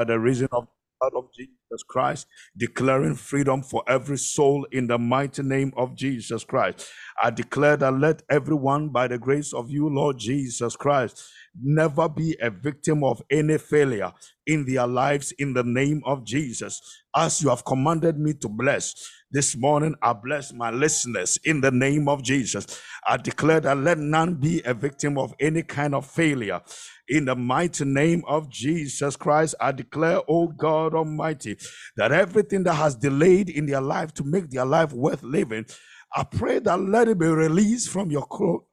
by the reason of the blood of Jesus Christ, declaring freedom for every soul in the mighty name of Jesus Christ. I declare that let everyone, by the grace of you, Lord Jesus Christ, never be a victim of any failure in their lives in the name of Jesus. As you have commanded me to bless, this morning I bless my listeners in the name of Jesus. I declare that let none be a victim of any kind of failure. In the mighty name of Jesus Christ, I declare, oh God Almighty, that everything that has delayed in their life to make their life worth living, I pray that let it be released from your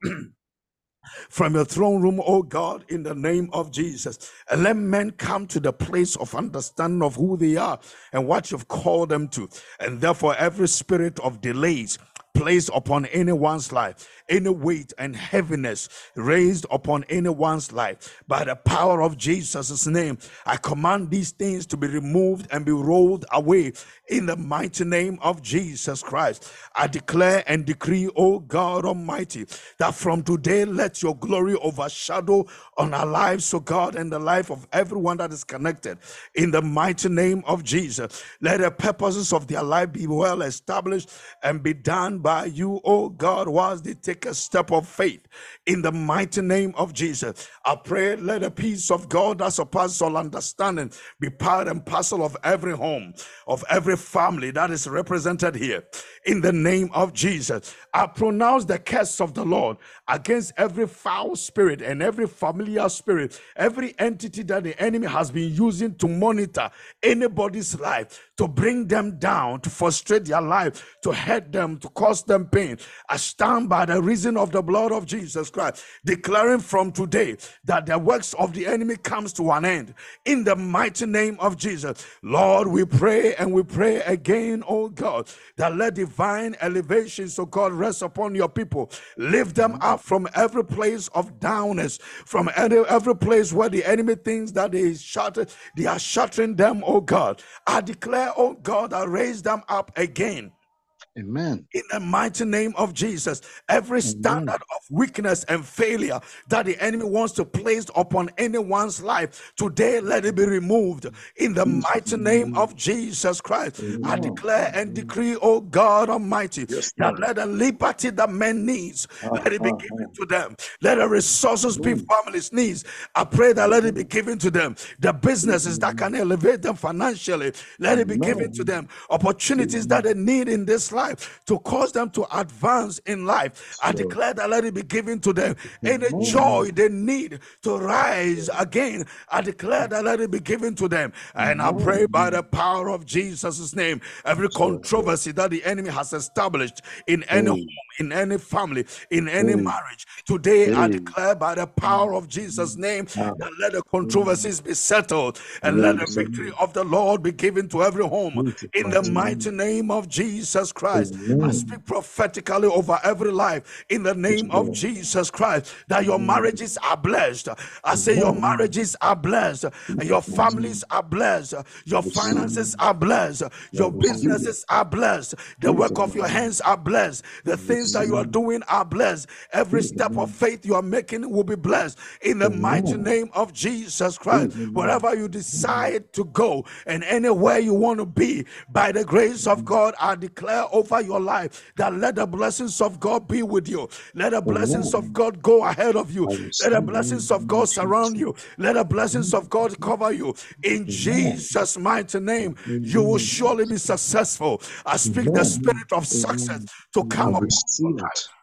from your throne room, oh God, in the name of Jesus. And let men come to the place of understanding of who they are and what you've called them to. And therefore, every spirit of delays placed upon anyone's life, any weight and heaviness raised upon anyone's life. By the power of Jesus' name, I command these things to be removed and be rolled away in the mighty name of Jesus Christ. I declare and decree, O God Almighty, that from today let your glory overshadow on our lives, O God, and the life of everyone that is connected. In the mighty name of Jesus, let the purposes of their life be well established and be done by you, O God, whilst they take a step of faith in the mighty name of Jesus. I pray, let the peace of God that surpasses all understanding be part and parcel of every home, of every family that is represented here. In the name of Jesus, I pronounce the curse of the Lord against every foul spirit and every familiar spirit, every entity that the enemy has been using to monitor anybody's life, to bring them down, to frustrate their life, to hurt them, to cause them pain. I stand by the reason of the blood of Jesus Christ, declaring from today that the works of the enemy comes to an end. In the mighty name of Jesus, Lord, we pray and we pray again, oh God, that let divine elevation, so God, rest upon your people. Lift them mm-hmm. up from every place of downness, from any, every place where the enemy thinks that they shatter, they are shattering them, oh God. I declare, oh God, I raise them up again Amen. In the mighty name of Jesus, every standard Amen. of weakness and failure that the enemy wants to place upon anyone's life, today let it be removed. In the mighty name of Jesus Christ, Amen. I declare and decree, oh God Almighty, yes, that let the liberty that man needs, uh, let it be uh, given uh. to them. Let the resources be families needs. I pray that let it be given to them. The businesses that can elevate them financially, let it be given to them. Opportunities that they need in this life life, to cause them to advance in life. I declare that let it be given to them. Any joy they need to rise again, I declare that let it be given to them. And I pray by the power of Jesus' name, every controversy that the enemy has established in any home, in any family, in any marriage, today I declare by the power of Jesus' name that let the controversies be settled and let the victory of the Lord be given to every home in the mighty name of Jesus Christ. Christ. I speak prophetically over every life in the name of Jesus Christ that your marriages are blessed. I say your marriages are blessed, your families are blessed, your finances are blessed, your businesses are blessed, the work of your hands are blessed, the things that you are doing are blessed. Every step of faith you are making will be blessed in the mighty name of Jesus Christ. Wherever you decide to go and anywhere you want to be, by the grace of God, I declare over your life that let the blessings of God be with you. Let the blessings of God go ahead of you. Let the blessings of God surround you. Let the blessings of God cover you. In Jesus' mighty name, you will surely be successful. I speak the spirit of success to come upon you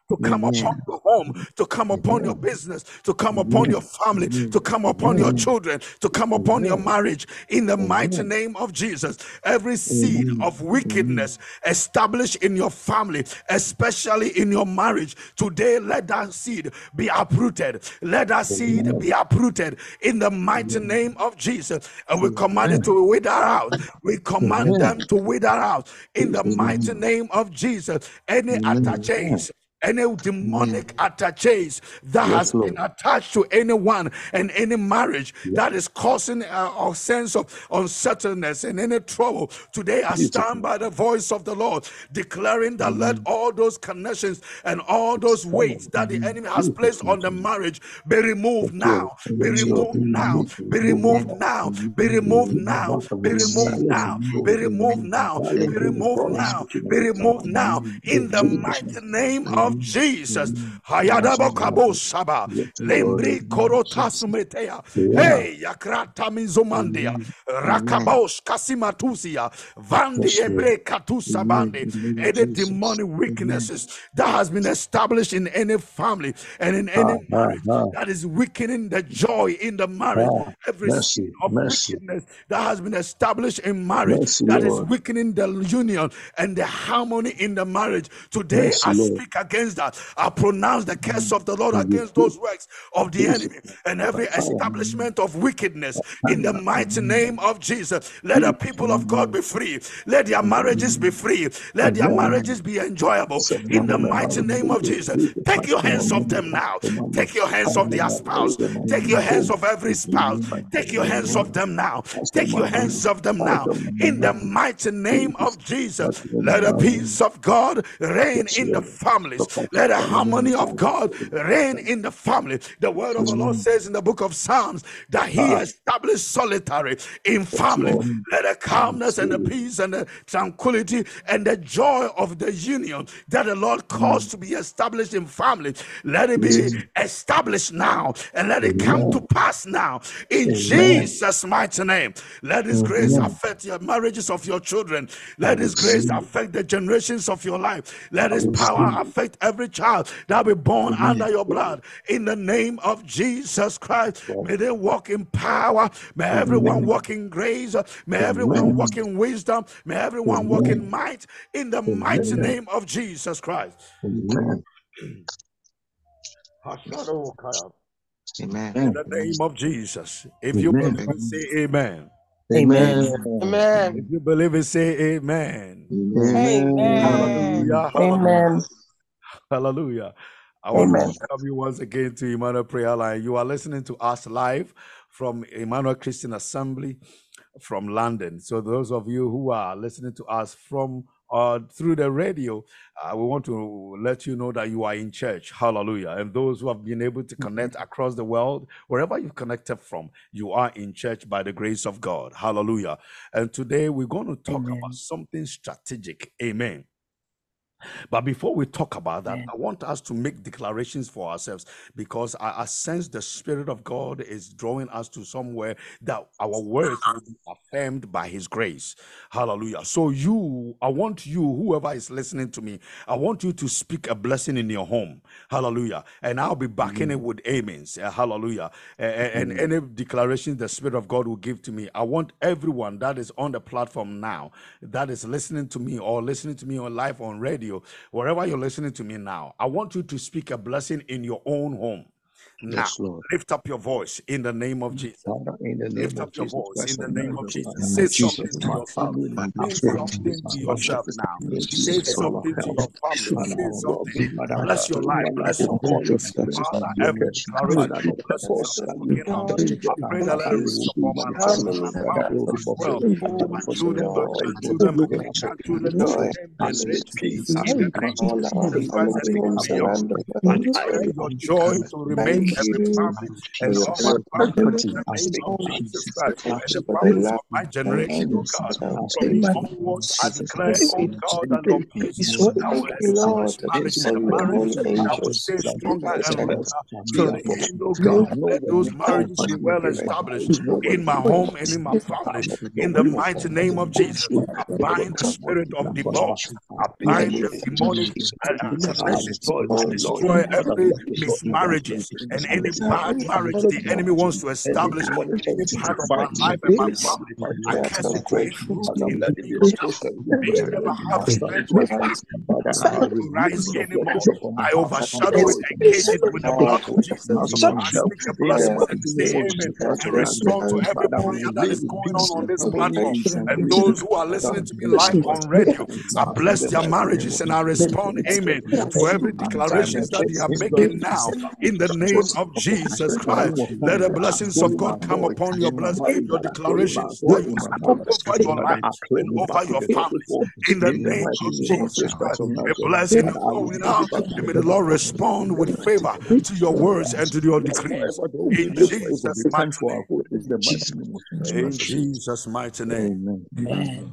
to come Amen. upon your home, to come upon your business, to come upon your family, to come upon your children, to come upon your marriage. In the mighty name of Jesus, every seed of wickedness established in your family, especially in your marriage, today let that seed be uprooted. Let that seed be uprooted in the mighty name of Jesus. And we command it to wither out. We command them to wither out in the mighty name of Jesus. Any attaches any demonic attaches that has been attached to anyone and any marriage that is causing a, a sense of uncertainness and any trouble. Today I stand by the voice of the Lord, declaring that let all those connections and all those weights that the enemy has placed on the marriage be removed now, be removed now, be removed now, be removed now, be removed now, be removed now, be removed now, be removed now, in the mighty name of Jesus. Hayadabo Saba, Lembri Korotasumetea, Hey, Yakrata Mizomandia, Rakabos Kasimatusia, Vandi Ebre Katusabandi, any demonic weaknesses that has been established in any family and in any marriage that is weakening the joy in the marriage. Every sin of wickedness that has been established in marriage that is weakening the union and the harmony in the marriage. Today I speak against that. I pronounce the curse of the Lord against those works of the enemy and every establishment of wickedness in the mighty name of Jesus. Let the people of God be free. Let their marriages be free. Let their marriages be enjoyable in the mighty name of Jesus. Take your hands off them now. Take your hands off their spouse. Take your hands off every spouse. Take your hands off them now. Take your hands off them now. In the mighty name of Jesus. Let the peace of God reign in the families. Let the harmony of God reign in the family. The word of the Lord says in the book of Psalms that He established solitary in family. Let the calmness and the peace and the tranquility and the joy of the union that the Lord caused to be established in family, let it be established now and let it come to pass now in Jesus' mighty name. Let His grace affect your marriages of your children. Let His grace affect the generations of your life. Let His power affect every child that will be born under your blood in the name of Jesus Christ. May they walk in power. May everyone walk in grace. May everyone walk in wisdom. May everyone walk in might in the mighty name of Jesus Christ. Amen. Amen. In the name of Jesus. If you Amen. believe it, say amen. Amen. Amen. If you believe it, say amen. Amen. Hallelujah. Hallelujah. Amen. Hallelujah. I want Amen. to welcome you once again to Emmanuel Prayer Line. You are listening to us live from Emmanuel Christian Assembly from London. So those of you who are listening to us from uh, through the radio, uh, we want to let you know that you are in church. Hallelujah. And those who have been able to connect across the world, wherever you've connected from, you are in church by the grace of God. Hallelujah. And today we're going to talk Amen. about something strategic. Amen. But before we talk about that, Amen. I want us to make declarations for ourselves because I, I sense the Spirit of God is drawing us to somewhere that our words will be affirmed by His grace. Hallelujah. So, you, I want you, whoever is listening to me, I want you to speak a blessing in your home. Hallelujah. And I'll be backing it with amens. Uh, hallelujah. A- a- And, any declaration the Spirit of God will give to me, I want everyone that is on the platform now, that is listening to me or listening to me on live on radio, wherever you're listening to me now, I want you to speak a blessing in your own home. Now, lift up your voice in the name of Jesus. lift up your voice in the name of Jesus. Say something to your family. Say something to yourself now. Say something to your family. Say something. Bless your life. Bless your home. Bless family your and family and my as of my generation, God. I God, God, those marriages be well established in my home and in my family. In the mighty name of Jesus, bind the spirit of divorce, bind the demonic destroy every mismarriages and any bad marriage the enemy wants to establish in any part of my life and my family. I cast it to its in the name of Jesus. May you never have strength to rise anymore. I overshadow it and cage it with the blood of Jesus. I speak the blessings and say amen to restore to every prayer that is going on on this platform. And those who are listening to me live on radio, I bless their marriages and I respond amen to every declarations that they are making now in the name of Jesus Christ. Let the blessings of God come upon your blessing, your declarations that you speak over your life and over your family in the name of Jesus Christ. A blessing going out. May the Lord respond with favor to your words and to your decrees. In Jesus' mighty name. In Jesus' mighty name. Amen.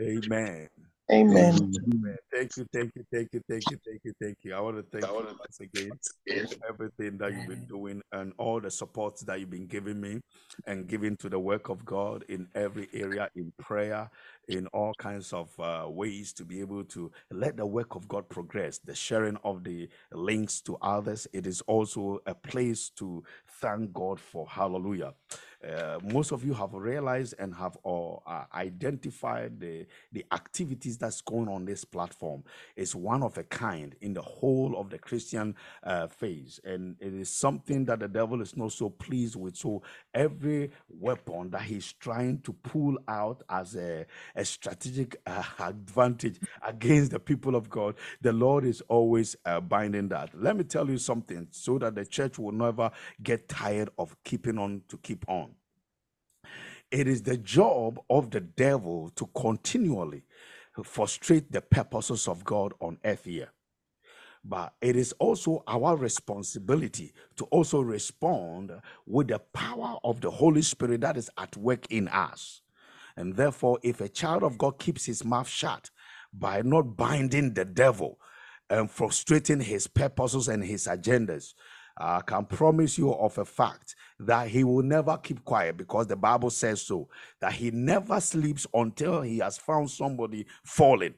Amen. Amen. Amen. Thank you, thank you, thank you, thank you, thank you, thank you. I want to thank you once again for everything that you've been doing and all the support that you've been giving me and giving to the work of God in every area, in prayer, in all kinds of uh, ways to be able to let the work of God progress. The sharing of the links to others, it is also a place to thank God for. Hallelujah. Uh, most of you have realized and have uh, identified the, the activities that's going on this platform. It's one of a kind in the whole of the Christian uh, phase, and it is something that the devil is not so pleased with. So every weapon that he's trying to pull out as a, a strategic uh, advantage against the people of God, the Lord is always uh, binding that. Let me tell you something, so that the church will never get tired of keeping on to keep on. It is the job of the devil to continually frustrate the purposes of God on earth here. But it is also our responsibility to also respond with the power of the Holy Spirit that is at work in us. And therefore, if a child of God keeps his mouth shut by not binding the devil and frustrating his purposes and his agendas, I can promise you of a fact that he will never keep quiet because the Bible says so, that he never sleeps until he has found somebody falling.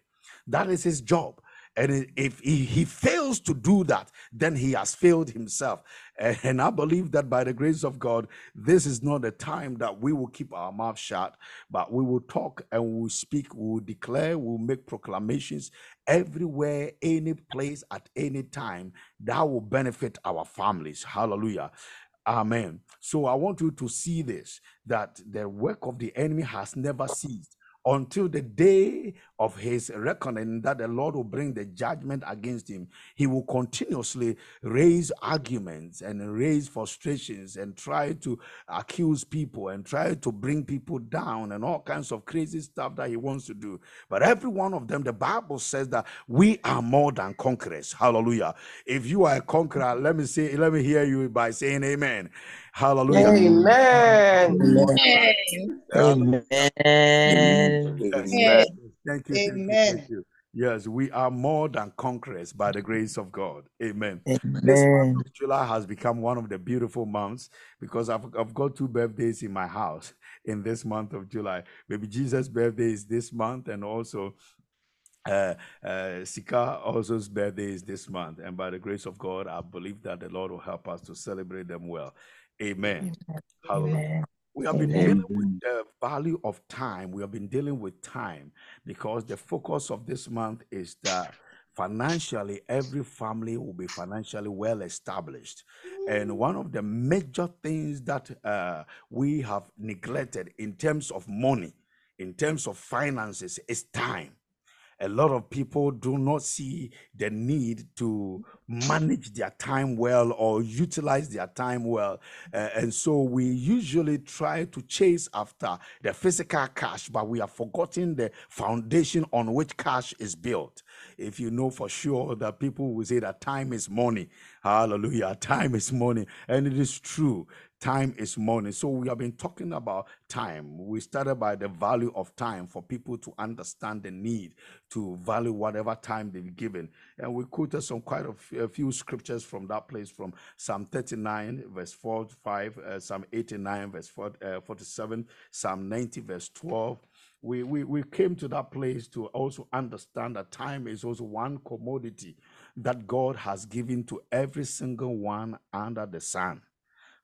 That is his job. And if he, he fails to do that, then he has failed himself. And I believe that by the grace of God, this is not a time that we will keep our mouth shut, but we will talk and we will speak, we will declare, we will make proclamations everywhere, any place, at any time that will benefit our families. Hallelujah. Amen. So I want you to see this that the work of the enemy has never ceased until the day of his reckoning that the Lord will bring the judgment against him. He will continuously raise arguments and raise frustrations and try to accuse people and try to bring people down and all kinds of crazy stuff that he wants to do. But every one of them, the Bible says that we are more than conquerors. Hallelujah. If you are a conqueror, let me say, let me hear you by saying amen. Hallelujah. Amen. Amen. Amen. Yes. Thank you. Thank you. Amen. Thank you. Yes, we are more than conquerors by the grace of God. Amen. This month of July has become one of the beautiful months because I've, I've got two birthdays in my house in this month of July. Baby Jesus' birthday is this month, and also uh, uh, Sika also's birthday is this month. And by the grace of God, I believe that the Lord will help us to celebrate them well. Amen. Hallelujah. Amen. We have been Amen. dealing with the value of time. We have been dealing with time because the focus of this month is that financially, every family will be financially well established. And one of the major things that uh, we have neglected in terms of money, in terms of finances, is time a lot of people do not see the need to manage their time well or utilize their time well. Uh, and so we usually try to chase after the physical cash, but we have forgotten the foundation on which cash is built. If you know for sure that people will say that time is money, hallelujah, time is money. And it is true time is money. So we have been talking about time. We started by the value of time for people to understand the need to value whatever time they've given. And we quoted some quite a few scriptures from that place from Psalm 39, verse 4 to 5, uh, Psalm 89, verse 4, uh, 47, Psalm 90, verse 12. We, we, we came to that place to also understand that time is also one commodity that God has given to every single one under the sun.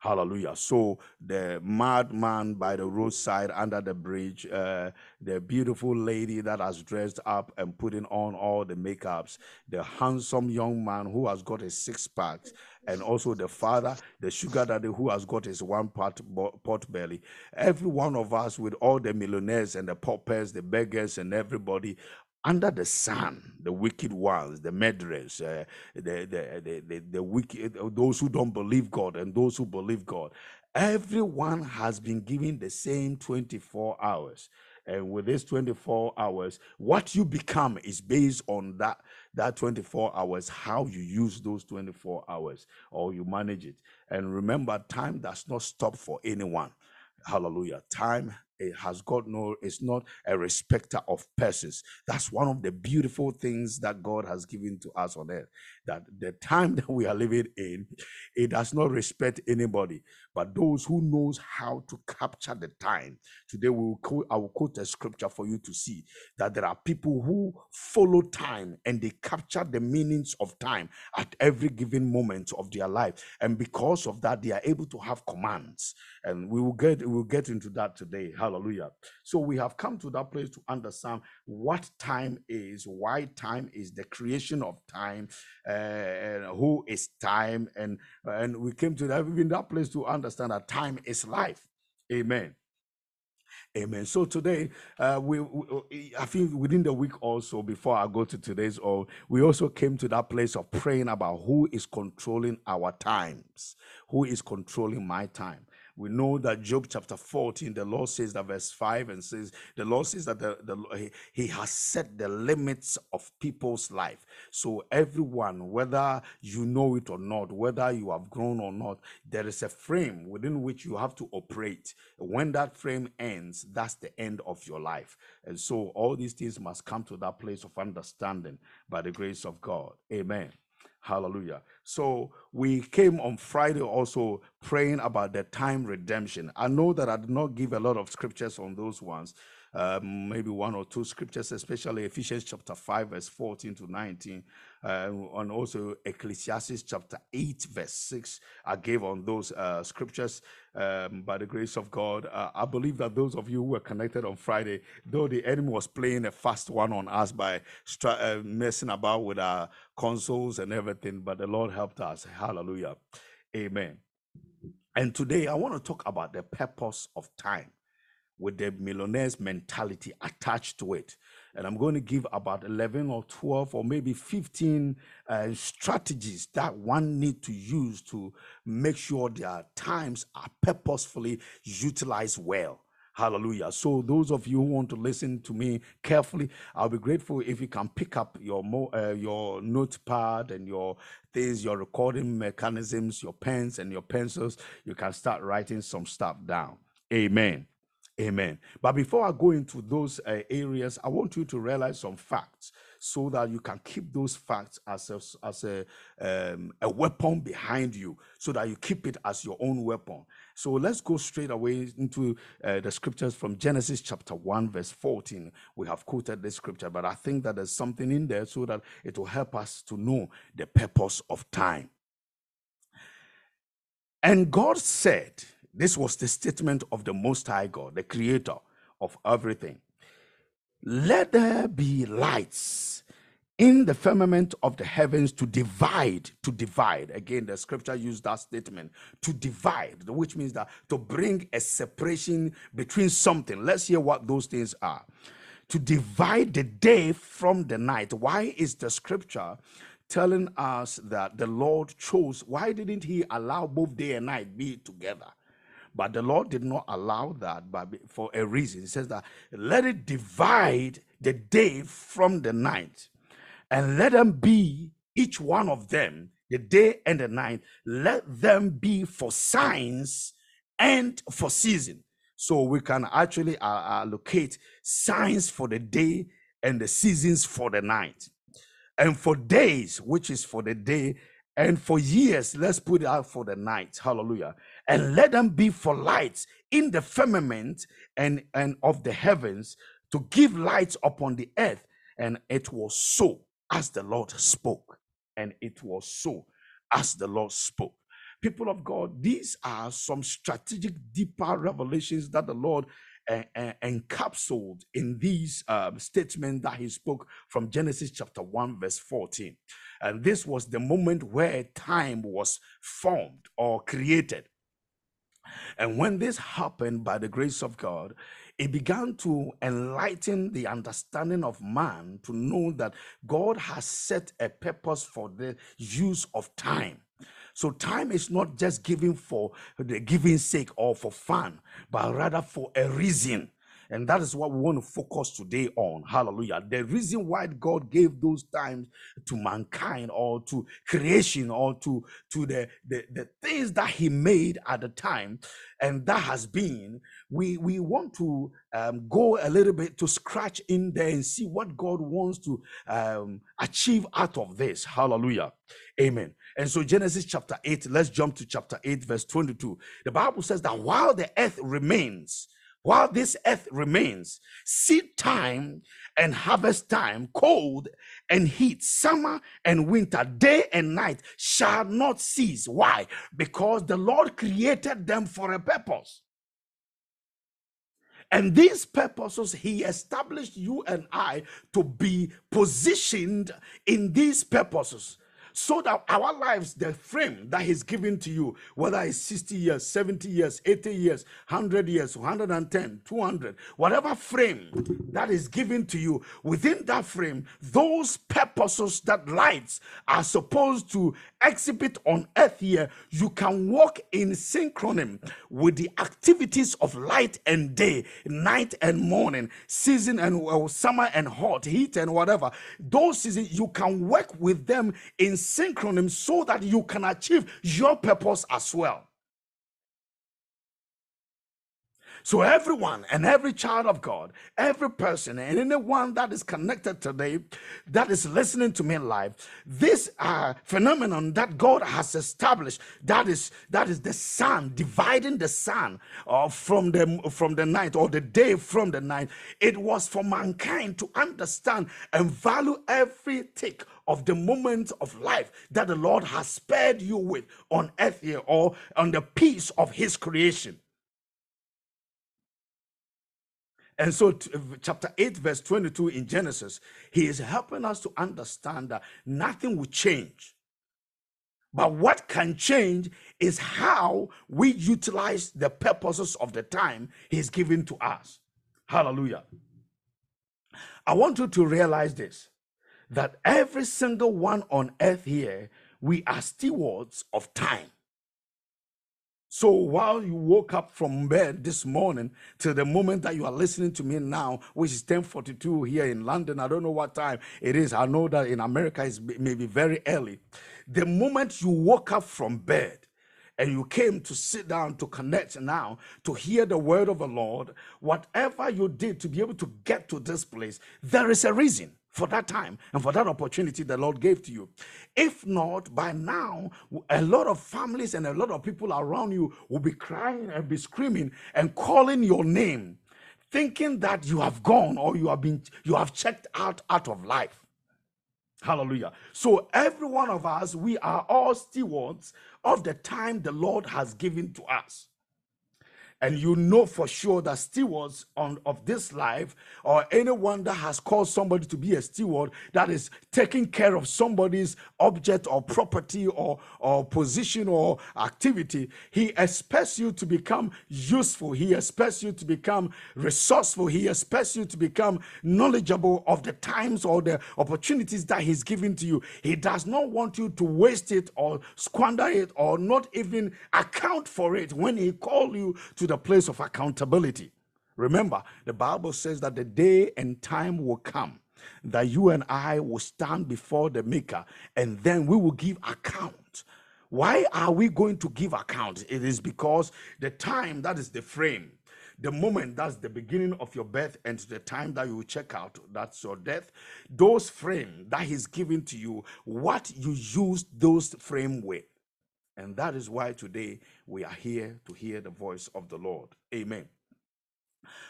Hallelujah. So the madman by the roadside under the bridge, uh, the beautiful lady that has dressed up and putting on all the makeups, the handsome young man who has got his six packs, and also the father, the sugar daddy who has got his one pot, pot belly. Every one of us with all the millionaires and the paupers, the beggars and everybody under the sun, the wicked ones, the murderers, uh, the, the, the, the, the wicked, those who don't believe God and those who believe God, everyone has been given the same 24 hours. And with this 24 hours, what you become is based on that, that 24 hours, how you use those 24 hours or you manage it. And remember, time does not stop for anyone. Hallelujah. Time it has got no, it's not a respecter of persons. That's one of the beautiful things that God has given to us on earth. That the time that we are living in, it does not respect anybody, but those who knows how to capture the time. Today we will quote, I will quote a scripture for you to see that there are people who follow time and they capture the meanings of time at every given moment of their life. And because of that, they are able to have commands. And we will get we will get into that today. Hallelujah. So we have come to that place to understand what time is, why time is, the creation of time, uh, and who is time, and and we came to that even that place to understand that time is life. Amen. Amen. So today, uh, we, we, I think within the week also, before I go to today's all, we also came to that place of praying about who is controlling our times, who is controlling my time we know that Job chapter 14, the Lord says that verse 5 and says, the Lord says that the, the, he has set the limits of people's life. So everyone, whether you know it or not, whether you have grown or not, there is a frame within which you have to operate. When that frame ends, that's the end of your life. And so all these things must come to that place of understanding by the grace of God. Amen. Hallelujah. So we came on Friday also praying about the time redemption. I know that I did not give a lot of scriptures on those ones, um, maybe one or two scriptures, especially Ephesians chapter 5, verse 14 to 19, uh, and also Ecclesiastes chapter 8, verse 6. I gave on those uh, scriptures um, by the grace of God. Uh, I believe that those of you who were connected on Friday, though the enemy was playing a fast one on us by uh, messing about with our consoles and everything, but the Lord helped us. Hallelujah. Amen. And today I want to talk about the purpose of time with the millionaire's mentality attached to it. And I'm going to give about 11 or 12 or maybe 15 uh, strategies that one need to use to make sure their times are purposefully utilized well. Hallelujah. So those of you who want to listen to me carefully, I'll be grateful if you can pick up your mo- uh, your notepad and your things, your recording mechanisms, your pens and your pencils. You can start writing some stuff down. Amen. Amen. But before I go into those uh, areas, I want you to realize some facts so that you can keep those facts as a, as a, um, a weapon behind you, so that you keep it as your own weapon. So let's go straight away into uh, the scriptures from Genesis chapter 1, verse 14. We have quoted this scripture, but I think that there's something in there so that it will help us to know the purpose of time. And God said, this was the statement of the Most High God, the creator of everything. Let there be lights in the firmament of the heavens to divide, to divide. Again, the scripture used that statement to divide, which means that to bring a separation between something. Let's hear what those things are. To divide the day from the night. Why is the scripture telling us that the Lord chose? Why didn't He allow both day and night be together? But the Lord did not allow that but for a reason. He says that let it divide the day from the night and let them be each one of them the day and the night let them be for signs and for season. So we can actually uh, allocate signs for the day and the seasons for the night. And for days which is for the day and for years let's put it out for the night. Hallelujah and let them be for lights in the firmament and, and of the heavens to give light upon the earth. And it was so as the Lord spoke. and it was so as the Lord spoke. People of God, these are some strategic, deeper revelations that the Lord uh, uh, encapsulated in these um, statements that he spoke from Genesis chapter 1, verse 14. And this was the moment where time was formed or created. And when this happened by the grace of God, it began to enlighten the understanding of man to know that God has set a purpose for the use of time. So time is not just given for the giving sake or for fun, but rather for a reason. And that is what we want to focus today on. Hallelujah. The reason why God gave those times to mankind or to creation or to, to the, the, the things that He made at the time, and that has been, we, we want to um, go a little bit to scratch in there and see what God wants to um, achieve out of this. Hallelujah. Amen. And so, Genesis chapter 8, let's jump to chapter 8, verse 22. The Bible says that while the earth remains, while this earth remains, seed time and harvest time, cold and heat, summer and winter, day and night shall not cease. Why? Because the Lord created them for a purpose. And these purposes, He established you and I to be positioned in these purposes so that our lives, the frame that He's given to you, whether it's 60 years, 70 years, 80 years, 100 years, 110, 200, whatever frame that is given to you, within that frame, those purposes that lights are supposed to exhibit on earth here, you can walk in synchronym with the activities of light and day, night and morning, season and well, summer and hot, heat and whatever. Those seasons, you can work with them in synchronym so that you can achieve your purpose as well. So, everyone and every child of God, every person and anyone that is connected today, that is listening to me live, this uh, phenomenon that God has established, that is that is the sun dividing the sun uh, from the from the night or the day from the night. It was for mankind to understand and value every tick of the moment of life that the Lord has spared you with on earth here or on the piece of His creation. And so, chapter 8, verse 22 in Genesis, he is helping us to understand that nothing will change. But what can change is how we utilize the purposes of the time he's given to us. Hallelujah. I want you to realize this that every single one on earth here, we are stewards of time. So while you woke up from bed this morning till the moment that you are listening to me now, which is 10:42 here in London, I don't know what time it is. I know that in America it's maybe very early. The moment you woke up from bed and you came to sit down to connect now to hear the word of the Lord, whatever you did to be able to get to this place, there is a reason for that time and for that opportunity the Lord gave to you. If not, by now, a lot of families and a lot of people around you will be crying and be screaming and calling your name, thinking that you have gone or you have been you have checked out out of life. Hallelujah. So every one of us, we are all stewards of the time the Lord has given to us and you know for sure that stewards on of this life or anyone that has called somebody to be a steward that is taking care of somebody's object or property or or position or activity he expects you to become useful. He expects you to become resourceful. He expects you to become knowledgeable of the times or the opportunities that he's given to you. He does not want you to waste it or squander it or not even account for it when he called you to the place of accountability. Remember, the Bible says that the day and time will come that you and I will stand before the Maker and then we will give account. Why are we going to give account? It is because the time that is the frame, the moment that's the beginning of your birth and the time that you check out that's your death those frame that he's given to you what you use those frame with and that is why today we are here to hear the voice of the Lord. Amen.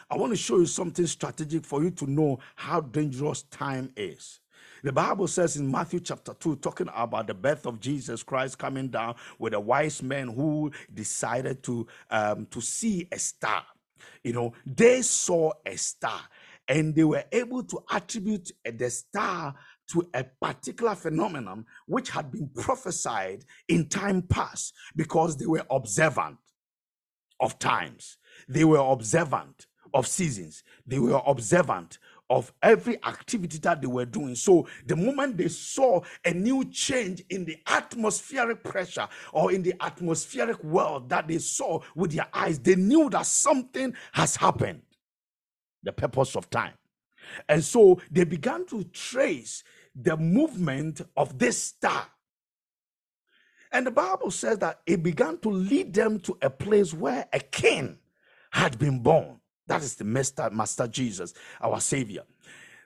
I want to show you something strategic for you to know how dangerous time is. The Bible says in Matthew chapter 2, talking about the birth of Jesus Christ coming down with a wise man who decided to um, to see a star. You know, they saw a star and they were able to attribute the star to a particular phenomenon which had been prophesied in time past because they were observant of times, they were observant of seasons, they were observant of every activity that they were doing. So the moment they saw a new change in the atmospheric pressure or in the atmospheric world that they saw with their eyes, they knew that something has happened. The purpose of time. And so they began to trace the movement of this star. And the Bible says that it began to lead them to a place where a king had been born. That is the master, master Jesus, our Savior.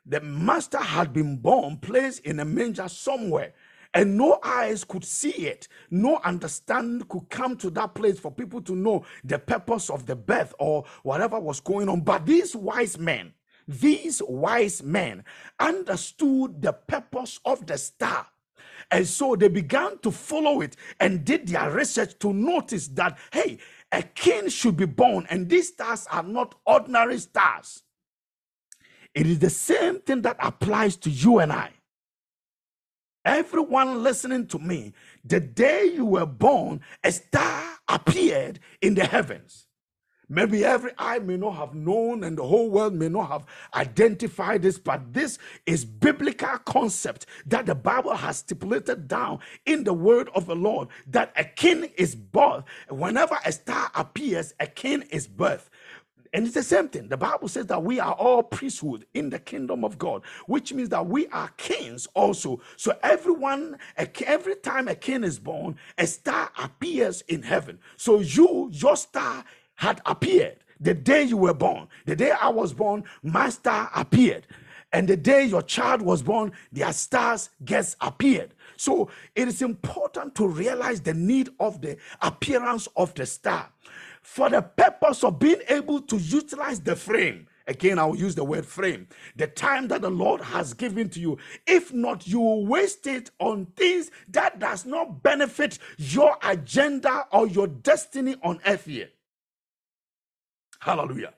The master had been born, placed in a manger somewhere, and no eyes could see it. No understanding could come to that place for people to know the purpose of the birth or whatever was going on. But these wise men, these wise men understood the purpose of the star. And so they began to follow it and did their research to notice that, hey, a king should be born, and these stars are not ordinary stars. It is the same thing that applies to you and I. Everyone listening to me, the day you were born, a star appeared in the heavens. Maybe every eye may not have known and the whole world may not have identified this, but this is biblical concept that the Bible has stipulated down in the word of the Lord that a king is birth. Whenever a star appears, a king is birth. And it's the same thing. The Bible says that we are all priesthood in the kingdom of God, which means that we are kings also. So everyone, every time a king is born, a star appears in heaven. So you, your star had appeared the day you were born. The day I was born, my star appeared. And the day your child was born, their stars gets appeared. So it is important to realize the need of the appearance of the star for the purpose of being able to utilize the frame. Again, I will use the word frame. The time that the Lord has given to you. If not, you will waste it on things that does not benefit your agenda or your destiny on earth here. Hallelujah.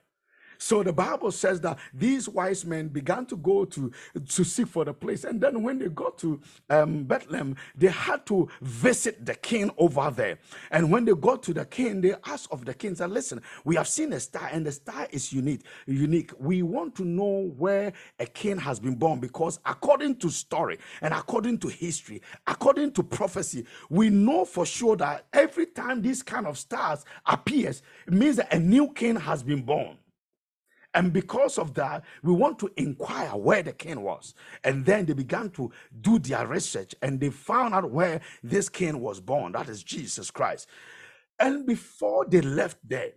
So the Bible says that these wise men began to go to to seek for the place, and then when they got to um, Bethlehem, they had to visit the king over there. And when they got to the king, they asked of the king, "said Listen, we have seen a star, and the star is unique. Unique. We want to know where a king has been born, because according to story and according to history, according to prophecy, we know for sure that every time this kind of stars appears, it means that a new king has been born." And because of that, we want to inquire where the king was. And then they began to do their research and they found out where this king was born. That is Jesus Christ. And before they left there,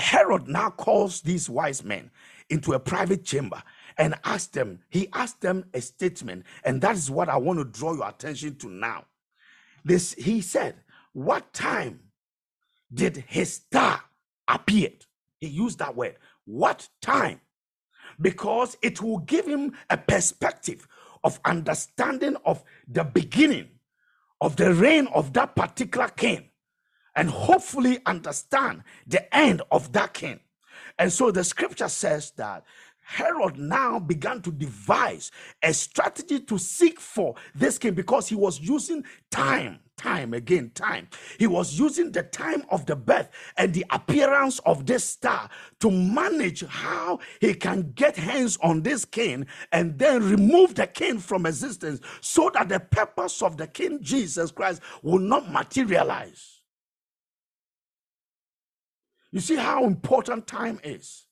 Herod now calls these wise men into a private chamber and asked them, he asked them a statement. And that is what I want to draw your attention to now. This he said, What time did his star appear? He used that word. What time? Because it will give him a perspective of understanding of the beginning of the reign of that particular king and hopefully understand the end of that king. And so the scripture says that Herod now began to devise a strategy to seek for this king because he was using time time again time. He was using the time of the birth and the appearance of this star to manage how he can get hands on this king and then remove the king from existence so that the purpose of the king jesus christ will not materialize. You see how important time is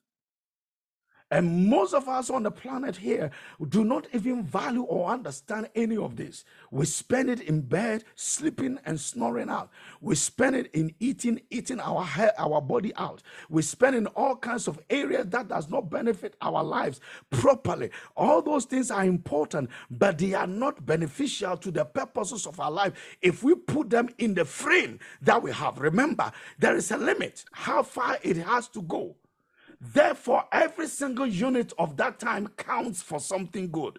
and most of us on the planet here do not even value or understand any of this. We spend it in bed, sleeping and snoring out. We spend it in eating, eating our hair, our body out. We spend in all kinds of areas that does not benefit our lives properly. All those things are important, but they are not beneficial to the purposes of our life if we put them in the frame that we have. Remember, there is a limit how far it has to go. Therefore, every single unit of that time counts for something good.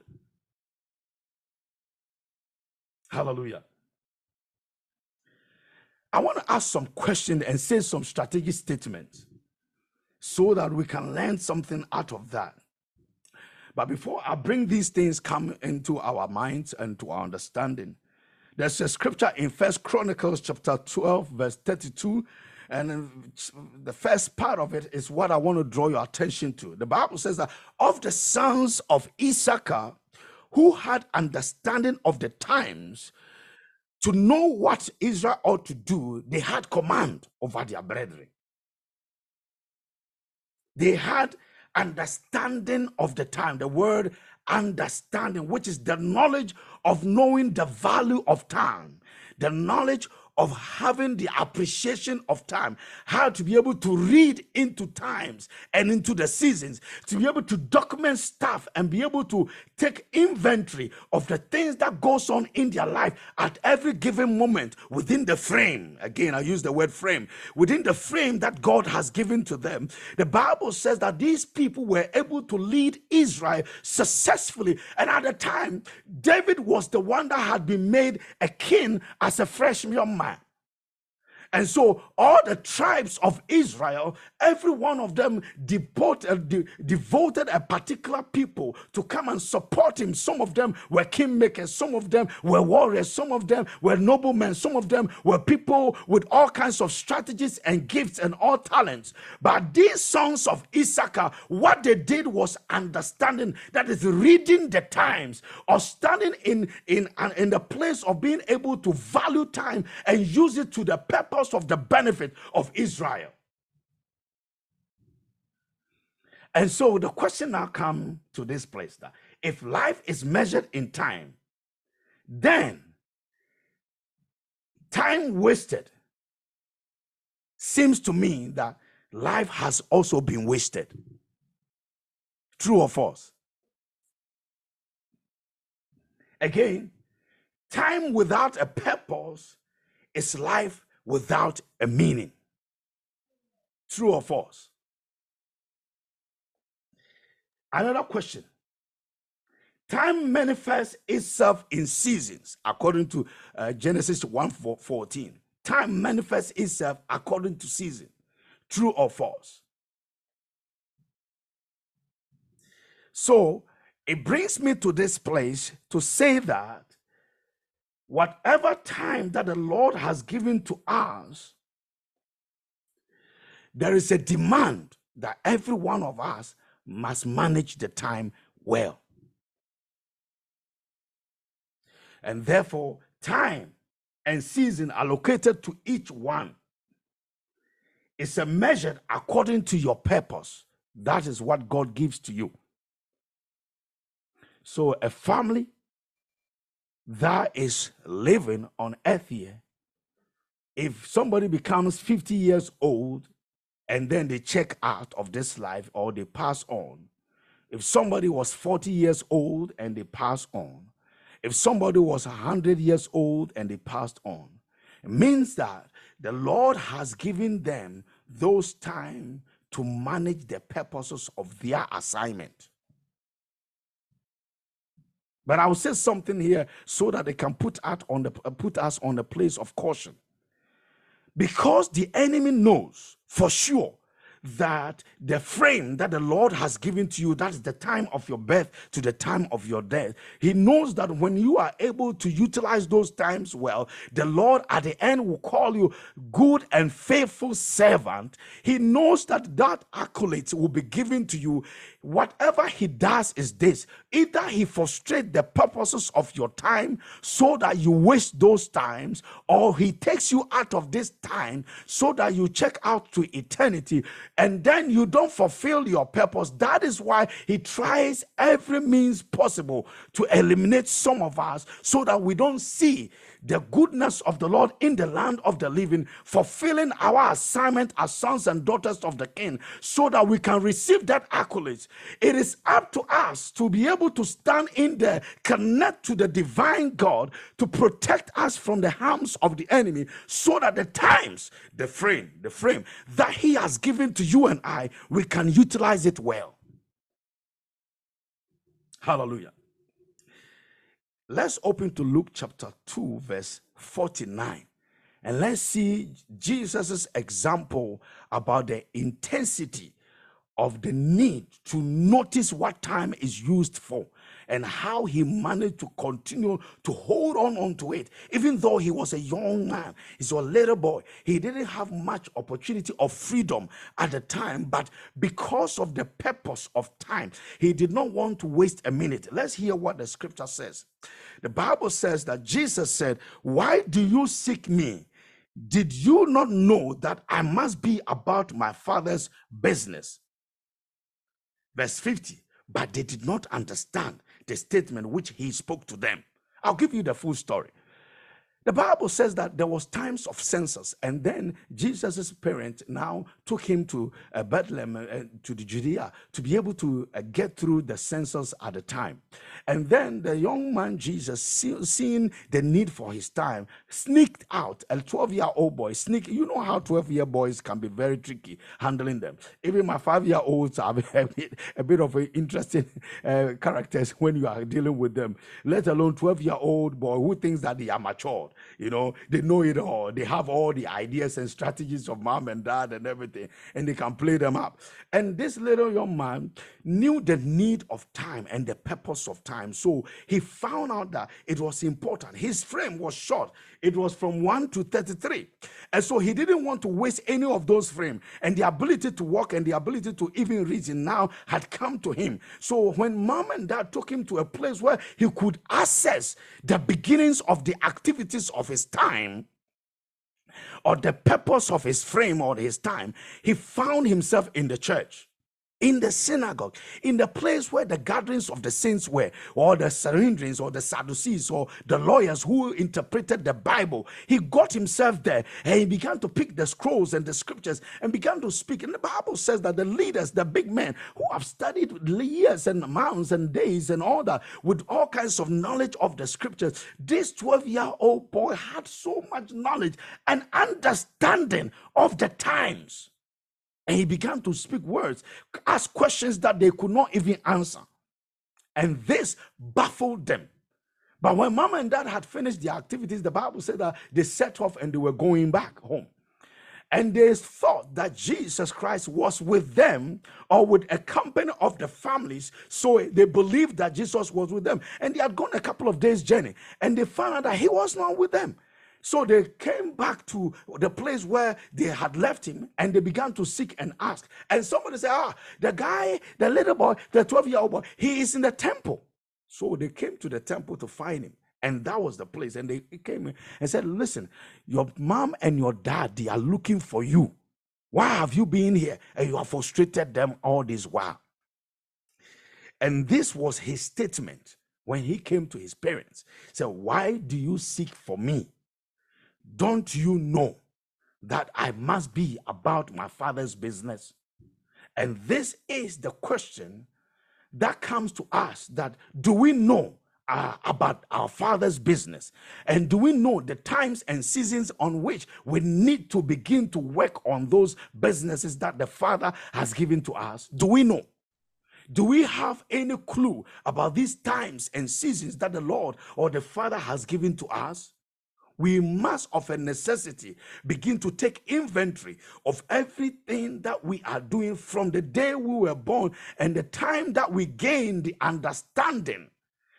Hallelujah. I want to ask some questions and say some strategic statements so that we can learn something out of that. But before I bring these things come into our minds and to our understanding, there's a scripture in First Chronicles chapter 12, verse 32. And uh, the first part of it is what I want to draw your attention to. The Bible says that of the sons of Issachar who had understanding of the times to know what Israel ought to do, they had command over their brethren. They had understanding of the time. The word understanding, which is the knowledge of knowing the value of time, the knowledge of having the appreciation of time, how to be able to read into times and into the seasons, to be able to document stuff and be able to take inventory of the things that goes on in their life at every given moment within the frame. Again, I use the word frame. Within the frame that God has given to them, the Bible says that these people were able to lead Israel successfully. And at the time, David was the one that had been made a king as a fresh young man. And so all the tribes of Israel, every one of them devoted, uh, de- devoted a particular people to come and support him. Some of them were kingmakers, some of them were warriors, some of them were noblemen, some of them were people with all kinds of strategies and gifts and all talents. But these sons of Issachar, what they did was understanding that is reading the times or standing in in in the place of being able to value time and use it to the purpose of the benefit of Israel. And so the question now comes to this place that if life is measured in time, then time wasted seems to me that life has also been wasted. True or false? Again, time without a purpose is life without a meaning. True or false? Another question. Time manifests itself in seasons, according to uh, Genesis 1 14. Time manifests itself according to season. True or false? So it brings me to this place to say that whatever time that the Lord has given to us, there is a demand that every one of us must manage the time well. And therefore, time and season allocated to each one is measured according to your purpose. That is what God gives to you. So, a family that is living on earth here, if somebody becomes 50 years old and then they check out of this life or they pass on, if somebody was 40 years old and they pass on, if somebody was 100 years old and they passed on, it means that the Lord has given them those time to manage the purposes of their assignment. But I will say something here so that they can put out on the uh, put us on the place of caution. Because the enemy knows for sure that the frame that the Lord has given to you, that's the time of your birth to the time of your death. He knows that when you are able to utilize those times well, the Lord at the end will call you good and faithful servant. He knows that that accolade will be given to you. Whatever he does is this either he frustrates the purposes of your time so that you waste those times, or he takes you out of this time so that you check out to eternity and then you don't fulfill your purpose. That is why he tries every means possible to eliminate some of us so that we don't see the goodness of the Lord in the land of the living, fulfilling our assignment as sons and daughters of the King, so that we can receive that accolade. It is up to us to be able to stand in there, connect to the divine God to protect us from the harms of the enemy, so that the times, the frame, the frame that He has given to you and I, we can utilize it well. Hallelujah. Let's open to Luke chapter 2, verse 49. And let's see Jesus' example about the intensity of the need to notice what time is used for and how he managed to continue to hold on onto it. Even though he was a young man he's a little boy he didn't have much opportunity of freedom at the time but because of the purpose of time he did not want to waste a minute. Let's hear what the scripture says. The bible says that jesus said why do you seek me? Did you not know that i must be about my father's business verse 50 but they did not understand the statement which he spoke to them. I'll give you the full story. The Bible says that there was times of census, and then Jesus' parents now took him to uh, Bethlehem, uh, to the Judea, to be able to uh, get through the census at the time. And then the young man Jesus, see, seeing the need for his time, sneaked out. A 12-year-old boy sneak. You know how 12-year boys can be very tricky handling them. Even my five-year-olds have a bit, a bit of interesting uh, characters when you are dealing with them. Let alone 12-year-old boy who thinks that they are matured. You know, they know it all. They have all the ideas and strategies of mom and dad and everything, and they can play them up. And this little young man knew the need of time and the purpose of time. So he found out that it was important. His frame was short, it was from 1 to 33. And so he didn't want to waste any of those frame. And the ability to walk and the ability to even reason now had come to him. So when mom and dad took him to a place where he could access the beginnings of the activities of his time, or the purpose of his frame or his time, he found himself in the church in the synagogue, in the place where the gatherings of the saints were, or the Sanhedrins, or the Sadducees, or the lawyers who interpreted the Bible. He got himself there and he began to pick the scrolls and the scriptures and began to speak. And the Bible says that the leaders, the big men who have studied years and months and days and all that, with all kinds of knowledge of the scriptures, this 12 year old boy had so much knowledge and understanding of the times. And he began to speak words, ask questions that they could not even answer. And this baffled them. But when mom and dad had finished their activities, the Bible said that they set off and they were going back home. And they thought that Jesus Christ was with them or with a company of the families. So they believed that Jesus was with them. And they had gone a couple of days' journey and they found out that he was not with them. So they came back to the place where they had left him and they began to seek and ask. And somebody said, Ah, the guy, the little boy, the 12 year old boy, he is in the temple. So they came to the temple to find him. And that was the place. And they came and said, Listen, your mom and your dad, they are looking for you. Why have you been here? And you have frustrated them all this while. And this was his statement when he came to his parents. He said, Why do you seek for me? Don't you know that I must be about my father's business? And this is the question that comes to us that do we know uh, about our father's business? And do we know the times and seasons on which we need to begin to work on those businesses that the father has given to us? Do we know? Do we have any clue about these times and seasons that the lord or the father has given to us we must, of a necessity, begin to take inventory of everything that we are doing from the day we were born and the time that we gain the understanding.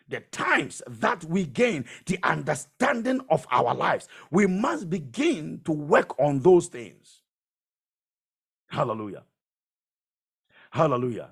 The times that we gain the understanding of our lives, we must begin to work on those things. Hallelujah. Hallelujah.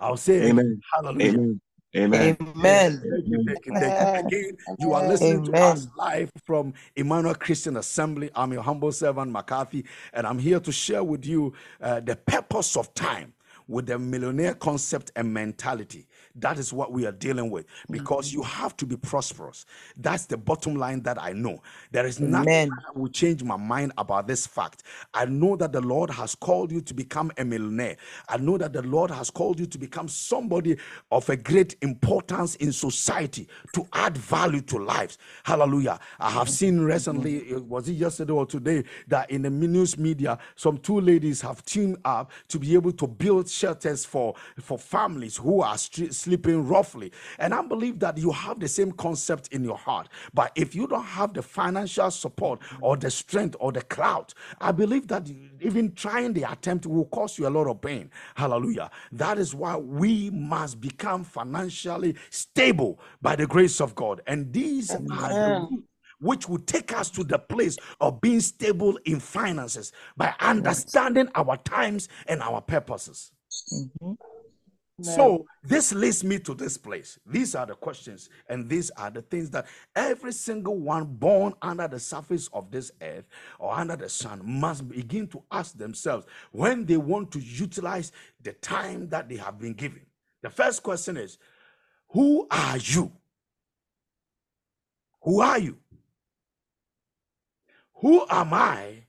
I'll say Amen. hallelujah. Amen. Amen. Amen. Thank you, thank you, thank you. Again, you are listening to Amen. us live from Emmanuel Christian Assembly. I'm your humble servant, McCarthy, and I'm here to share with you uh, the purpose of time with the millionaire concept and mentality. That is what we are dealing with because you have to be prosperous. That's the bottom line that I know. There is nothing that will change my mind about this fact. I know that the Lord has called you to become a millionaire. I know that the Lord has called you to become somebody of a great importance in society to add value to lives. Hallelujah. I have seen recently, uh, was it yesterday or today, that in the news media, some two ladies have teamed up to be able to build shelters for, for families who are stre- sleeping roughly. And I believe that you have the same concept in your heart. But if you don't have the financial support or the strength or the clout, I believe that even trying the attempt will cause you a lot of pain. Hallelujah. That is why we must become financially stable by the grace of God. And these are the which will take us to the place of being stable in finances by understanding our times and our purposes. Mm-hmm. So, this leads me to this place. These are the questions, and these are the things that every single one born under the surface of this earth or under the sun must begin to ask themselves when they want to utilize the time that they have been given. The first question is Who are you? Who are you? Who am I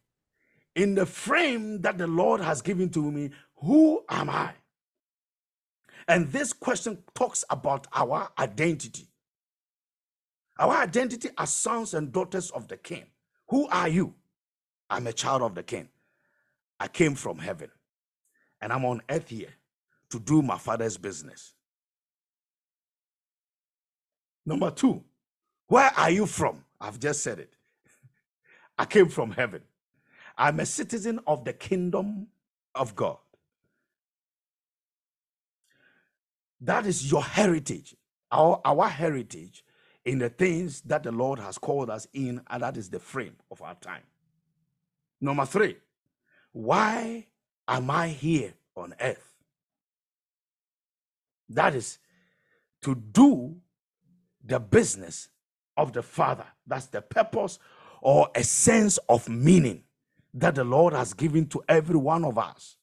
in the frame that the Lord has given to me? Who am I? And this question talks about our identity. Our identity as sons and daughters of the King. Who are you? I'm a child of the King. I came from heaven and I'm on earth here to do my father's business. Number two, where are you from? I've just said it. I came from heaven. I'm a citizen of the kingdom of God. That is your heritage, our, our heritage in the things that the Lord has called us in, and that is the frame of our time. Number three, why am I here on earth? That is to do the business of the Father. That's the purpose or a sense of meaning that the Lord has given to every one of us.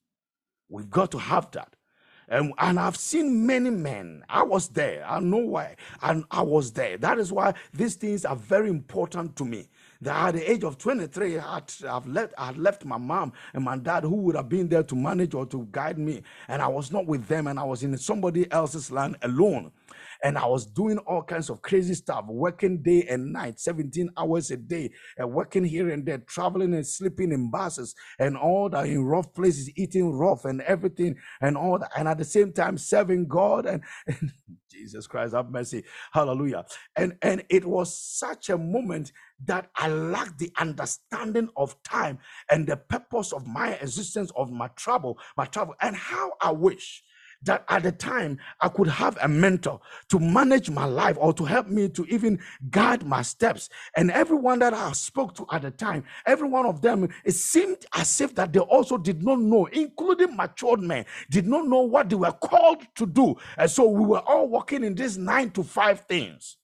We've got to have that. And, and I've seen many men. I was there. I know why. And I was there. That is why these things are very important to me. That at the age of 23, I had, I've left, I had left my mom and my dad who would have been there to manage or to guide me. And I was not with them and I was in somebody else's land alone and I was doing all kinds of crazy stuff, working day and night, 17 hours a day, and working here and there, traveling and sleeping in buses and all that in rough places, eating rough and everything and all that, and at the same time serving God and, and Jesus Christ have mercy, hallelujah. And and it was such a moment that I lacked the understanding of time and the purpose of my existence, of my trouble, my travel, and how I wish that at the time I could have a mentor to manage my life or to help me to even guide my steps. And everyone that I spoke to at the time, every one of them, it seemed as if that they also did not know, including matured men, did not know what they were called to do. And so we were all working in these nine to five things.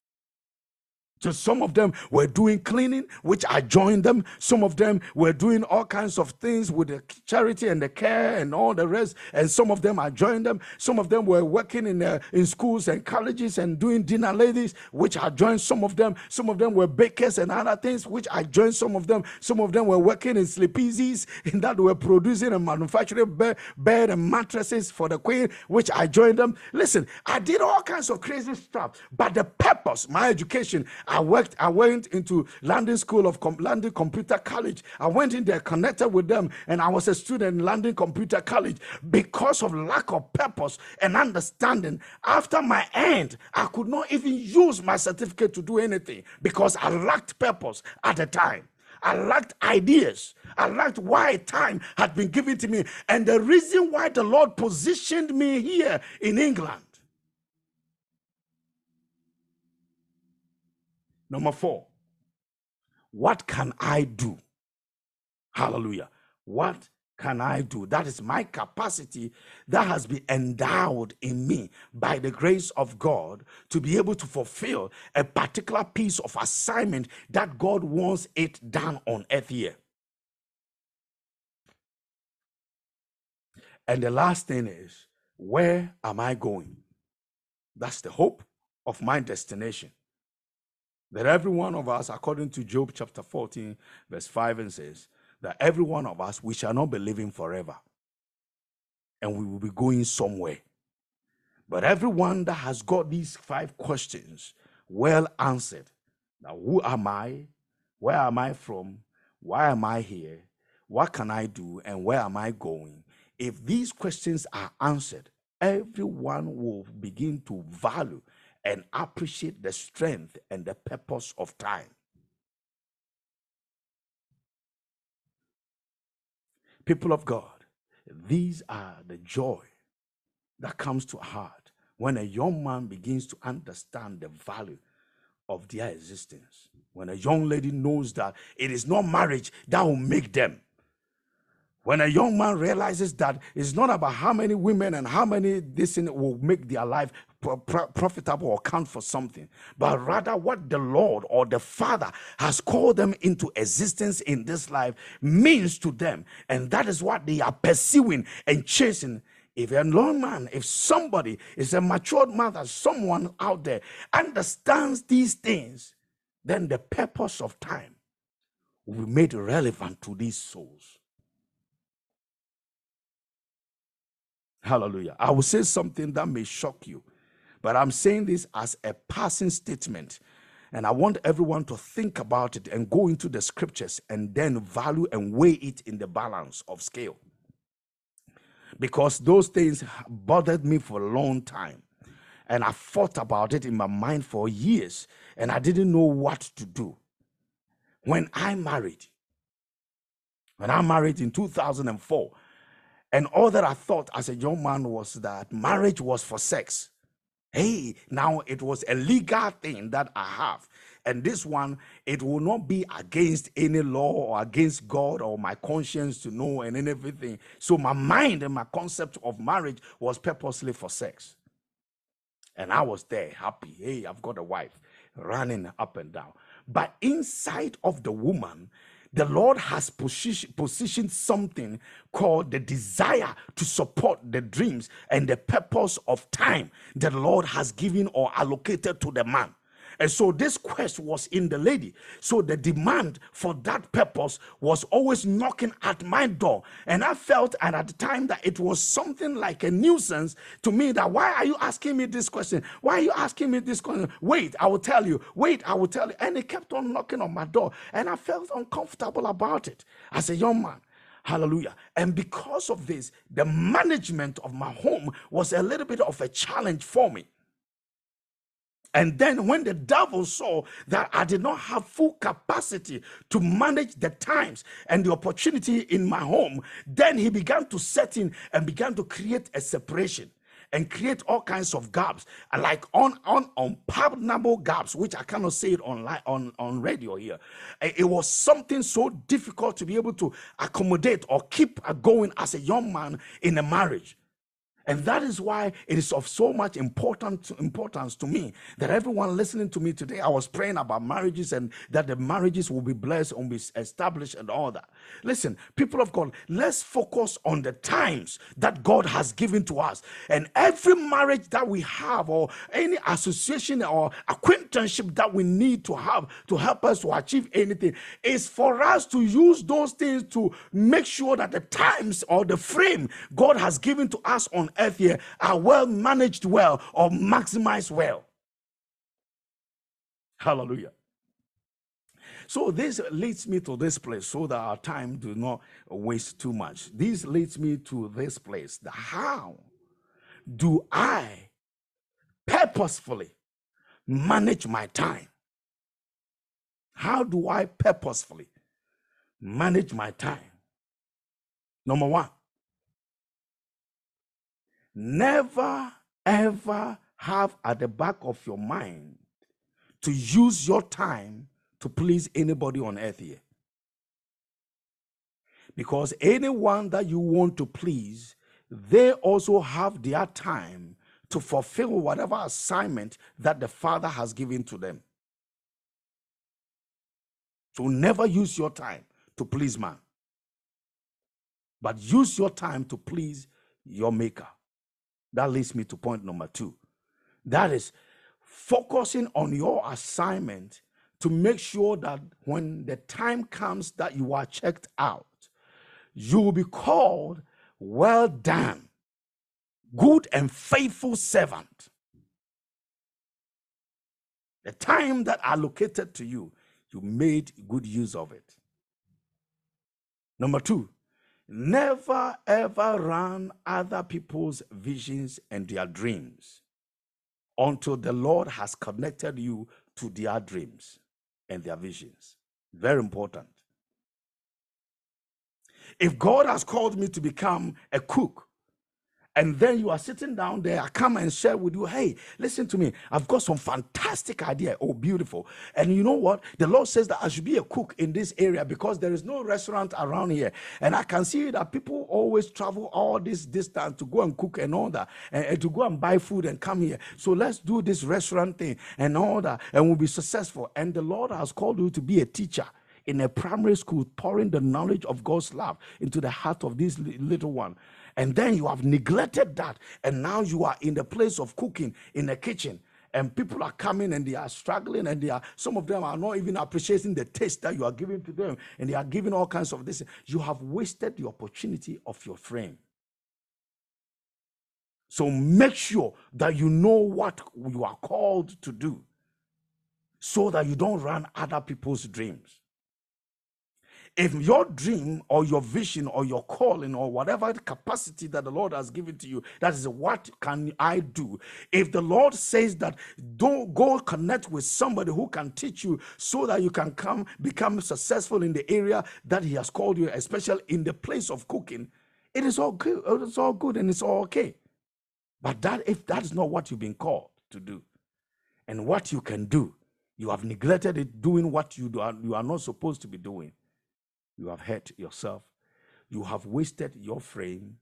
So some of them were doing cleaning, which I joined them. Some of them were doing all kinds of things with the charity and the care and all the rest. And some of them I joined them. Some of them were working in uh, in schools and colleges and doing dinner ladies, which I joined some of them. Some of them were bakers and other things, which I joined some of them. Some of them were working in Sleepeezees in that were producing and manufacturing bed and mattresses for the queen, which I joined them. Listen, I did all kinds of crazy stuff, but the purpose, my education, I worked, I went into London School of Com- London Computer College. I went in there, connected with them, and I was a student in London Computer College because of lack of purpose and understanding. After my end, I could not even use my certificate to do anything because I lacked purpose at the time. I lacked ideas. I lacked why time had been given to me and the reason why the Lord positioned me here in England. Number four, what can I do? Hallelujah. What can I do? That is my capacity that has been endowed in me by the grace of God to be able to fulfill a particular piece of assignment that God wants it done on earth here. And the last thing is, where am I going? That's the hope of my destination. That every one of us, according to Job chapter 14, verse 5, and says, that every one of us, we shall not be living forever. And we will be going somewhere. But everyone that has got these five questions well answered now, who am I? Where am I from? Why am I here? What can I do? And where am I going? if these questions are answered, everyone will begin to value and appreciate the strength and the purpose of time. People of God, these are the joy that comes to heart when a young man begins to understand the value of their existence. When a young lady knows that it is not marriage that will make them, when a young man realizes that it's not about how many women and how many this will make their life profitable or count for something, but rather what the Lord or the Father has called them into existence in this life means to them. And that is what they are pursuing and chasing. If a young man, if somebody is a matured mother, someone out there understands these things, then the purpose of time will be made relevant to these souls. Hallelujah. I will say something that may shock you, but I'm saying this as a passing statement. And I want everyone to think about it and go into the scriptures and then value and weigh it in the balance of scale. Because those things bothered me for a long time. And I thought about it in my mind for years and I didn't know what to do. When I married, when I married in 2004, and all that I thought as a young man was that marriage was for sex. Hey, now it was a legal thing that I have. And this one, it will not be against any law or against God or my conscience to know and everything. So my mind and my concept of marriage was purposely for sex. And I was there happy. Hey, I've got a wife running up and down. But inside of the woman, the Lord has position, positioned something called the desire to support the dreams and the purpose of time the Lord has given or allocated to the man. And so this quest was in the lady. So the demand for that purpose was always knocking at my door. And I felt and at the time that it was something like a nuisance to me that why are you asking me this question? Why are you asking me this question? Wait, I will tell you. Wait, I will tell you. And it kept on knocking on my door. And I felt uncomfortable about it as a young man. Hallelujah. And because of this, the management of my home was a little bit of a challenge for me. And then when the devil saw that I did not have full capacity to manage the times and the opportunity in my home, then he began to set in and began to create a separation and create all kinds of gaps, like on on unpardonable gaps, which I cannot say it online on, on radio here. It was something so difficult to be able to accommodate or keep going as a young man in a marriage. And that is why it is of so much important importance to me that everyone listening to me today, I was praying about marriages and that the marriages will be blessed and be established and all that. Listen, people of God, let's focus on the times that God has given to us. And every marriage that we have, or any association or acquaintanceship that we need to have to help us to achieve anything, is for us to use those things to make sure that the times or the frame God has given to us on earth here are well managed well or maximized well. Hallelujah. So this leads me to this place so that our time do not waste too much. This leads me to this place. The how do I purposefully manage my time? How do I purposefully manage my time? Number one, Never, ever have at the back of your mind to use your time to please anybody on earth here. Because anyone that you want to please, they also have their time to fulfill whatever assignment that the Father has given to them. So never use your time to please man, but use your time to please your Maker. That leads me to point number two. That is focusing on your assignment to make sure that when the time comes that you are checked out, you will be called, Well done, good and faithful servant. The time that allocated to you, you made good use of it. Number two, Never ever run other people's visions and their dreams until the Lord has connected you to their dreams and their visions. Very important. If God has called me to become a cook, and then you are sitting down there, I come and share with you, hey, listen to me. I've got some fantastic idea. Oh, beautiful. And you know what? The Lord says that I should be a cook in this area because there is no restaurant around here. And I can see that people always travel all this distance to go and cook and all that, and, and to go and buy food and come here. So let's do this restaurant thing and all that, and we'll be successful. And the Lord has called you to be a teacher in a primary school, pouring the knowledge of God's love into the heart of this little one. And then you have neglected that. And now you are in the place of cooking in the kitchen. And people are coming and they are struggling, and they are some of them are not even appreciating the taste that you are giving to them, and they are giving all kinds of this. You have wasted the opportunity of your frame. So make sure that you know what you are called to do so that you don't run other people's dreams if your dream or your vision or your calling or whatever capacity that the Lord has given to you, that is what can I do? If the Lord says that don't go connect with somebody who can teach you so that you can come become successful in the area that He has called you, especially in the place of cooking, it is all good. It's all good and it's all okay. But that if that is not what you've been called to do, and what you can do, you have neglected it doing what you do, you are not supposed to be doing you have hurt yourself, you have wasted your frame,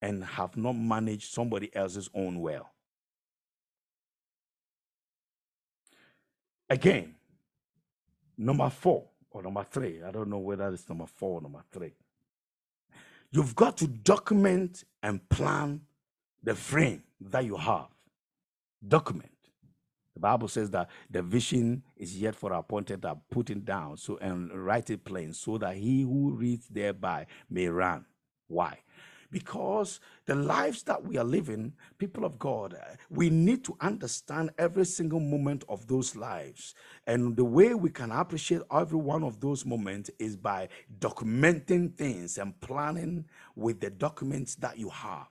and have not managed somebody else's own well. Again, number four or number three, I don't know whether it's number four or number three. You've got to document and plan the frame that you have. Document. The Bible says that the vision is yet for appointed that put it down so and write it plain so that he who reads thereby may run. Why? Because the lives that we are living, people of God, uh, we need to understand every single moment of those lives. And the way we can appreciate every one of those moments is by documenting things and planning with the documents that you have.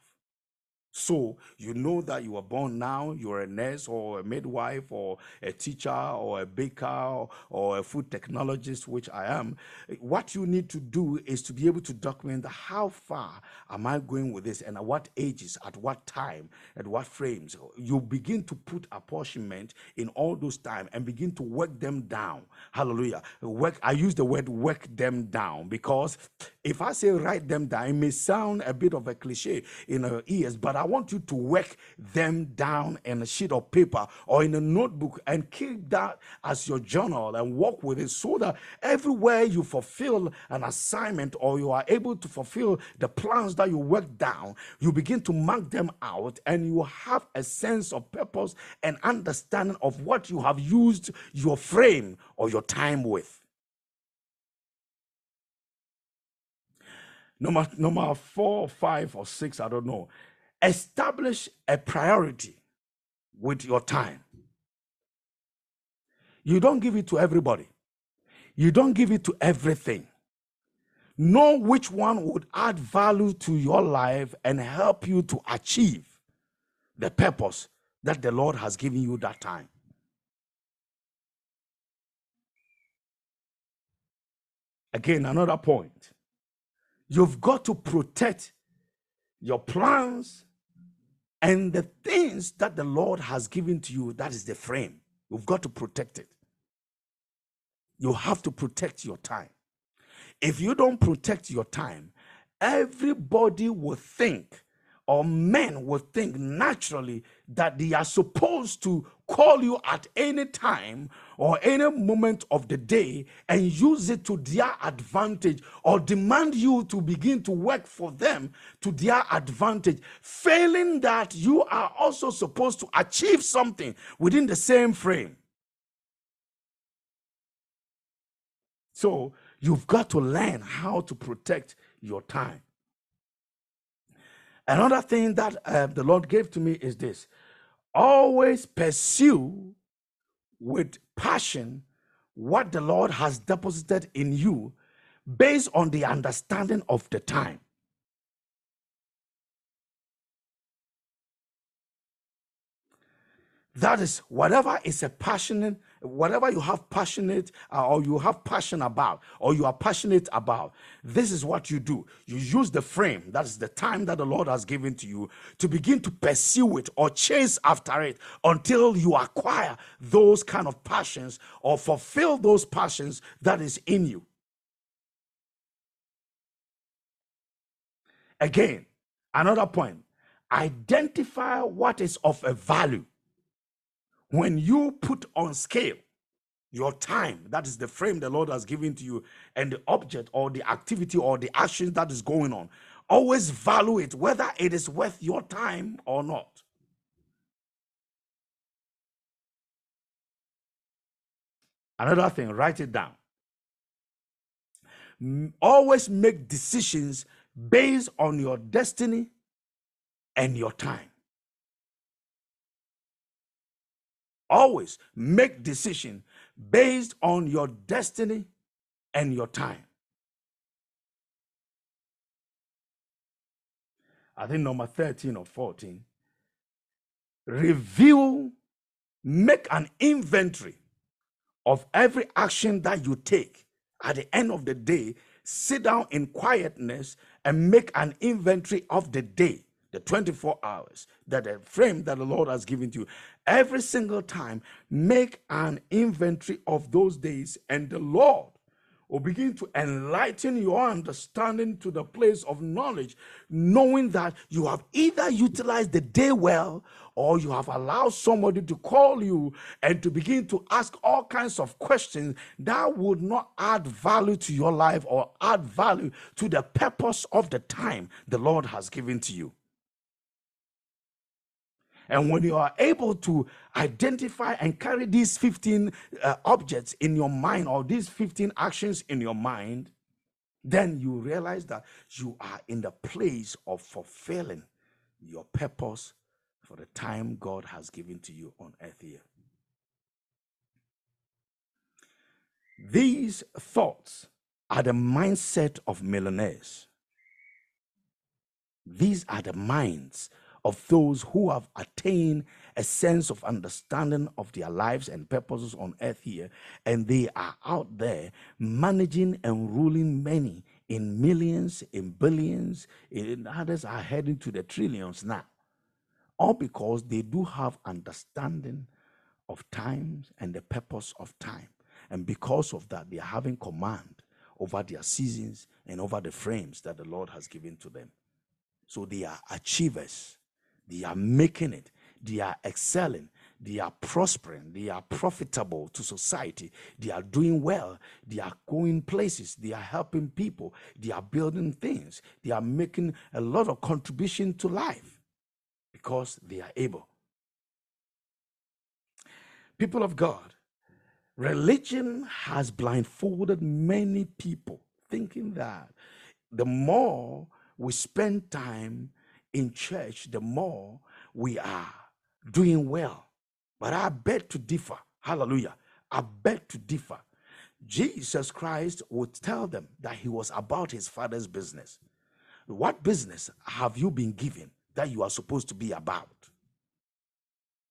So you know that you are born now, you're a nurse or a midwife or a teacher or a baker or a food technologist, which I am. What you need to do is to be able to document how far am I going with this and at what ages, at what time, at what frames. You begin to put apportionment in all those time and begin to work them down. Hallelujah. Work, I use the word work them down because if I say write them down, it may sound a bit of a cliche in our ears, but I want you to work them down in a sheet of paper or in a notebook and keep that as your journal and work with it so that everywhere you fulfill an assignment or you are able to fulfill the plans that you work down, you begin to mark them out and you have a sense of purpose and understanding of what you have used your frame or your time with. Number, number four, five, or six, I don't know. Establish a priority with your time. You don't give it to everybody, you don't give it to everything. Know which one would add value to your life and help you to achieve the purpose that the Lord has given you that time. Again, another point You've got to protect your plans and the things that the Lord has given to you. That is the frame. You've got to protect it. You have to protect your time. If you don't protect your time, everybody will think or men will think naturally that they are supposed to call you at any time or any moment of the day and use it to their advantage or demand you to begin to work for them to their advantage, failing that you are also supposed to achieve something within the same frame. So you've got to learn how to protect your time. Another thing that uh, the Lord gave to me is this always pursue with passion what the Lord has deposited in you based on the understanding of the time. That is, whatever is a passionate whatever you have passionate uh, or you have passion about or you are passionate about. This is what you do. You use the frame, that is the time that the Lord has given to you, to begin to pursue it or chase after it until you acquire those kind of passions or fulfill those passions that is in you. Again, another point identify what is of a value when you put on scale your time, that is the frame the Lord has given to you, and the object or the activity or the action that is going on, always value it whether it is worth your time or not. Another thing, write it down. Always make decisions based on your destiny and your time. Always make decision based on your destiny and your time. I think number 13 or 14. Review, make an inventory of every action that you take. At the end of the day, sit down in quietness and make an inventory of the day the 24 hours that the frame that the Lord has given to you. Every single time, make an inventory of those days, and the Lord will begin to enlighten your understanding to the place of knowledge, knowing that you have either utilized the day well or you have allowed somebody to call you and to begin to ask all kinds of questions that would not add value to your life or add value to the purpose of the time the Lord has given to you. And when you are able to identify and carry these 15 uh, objects in your mind or these 15 actions in your mind, then you realize that you are in the place of fulfilling your purpose for the time God has given to you on earth here. These thoughts are the mindset of millionaires. These are the minds of those who have attained a sense of understanding of their lives and purposes on earth here, and they are out there managing and ruling many in millions, in billions, in others are heading to the trillions now. All because they do have understanding of times and the purpose of time. And because of that, they are having command over their seasons and over the frames that the Lord has given to them. So they are achievers they are making it, they are excelling, they are prospering, they are profitable to society, they are doing well, they are going places, they are helping people, they are building things, they are making a lot of contribution to life because they are able. People of God, religion has blindfolded many people thinking that the more we spend time in church, the more we are doing well. But I beg to differ. Hallelujah. I beg to differ. Jesus Christ would tell them that he was about his father's business. What business have you been given that you are supposed to be about?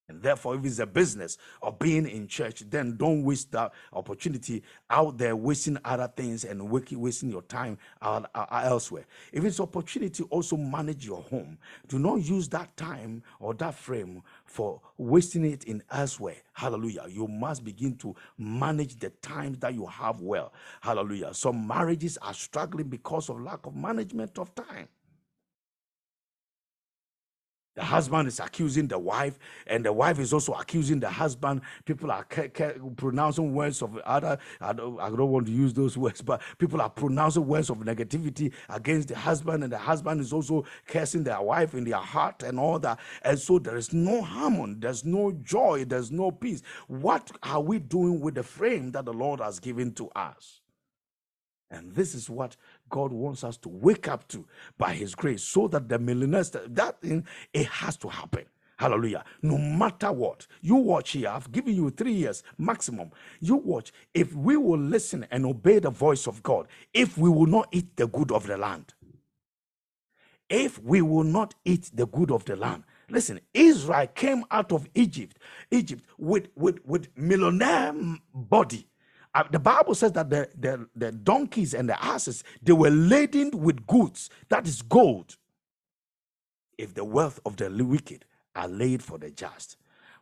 And therefore, if it's a business of being in church, then don't waste that opportunity out there wasting other things and wasting your time out, out, elsewhere. If it's opportunity, also manage your home. Do not use that time or that frame for wasting it in elsewhere. Hallelujah. You must begin to manage the times that you have well. Hallelujah. Some marriages are struggling because of lack of management of time. The husband is accusing the wife, and the wife is also accusing the husband. People are pronouncing words of other. I don't, I don't want to use those words, but people are pronouncing words of negativity against the husband, and the husband is also cursing their wife in their heart and all that. And so there is no harmony, there's no joy, there's no peace. What are we doing with the frame that the Lord has given to us? And this is what God wants us to wake up to by His grace, so that the millionaires, that thing, it has to happen. Hallelujah. No matter what, you watch here. I've given you three years maximum. You watch. If we will listen and obey the voice of God, if we will not eat the good of the land, if we will not eat the good of the land, Listen, Israel came out of Egypt, Egypt with with with millionaire body. The Bible says that the, the the donkeys and the asses they were laden with goods, that is gold. If the wealth of the wicked are laid for the just,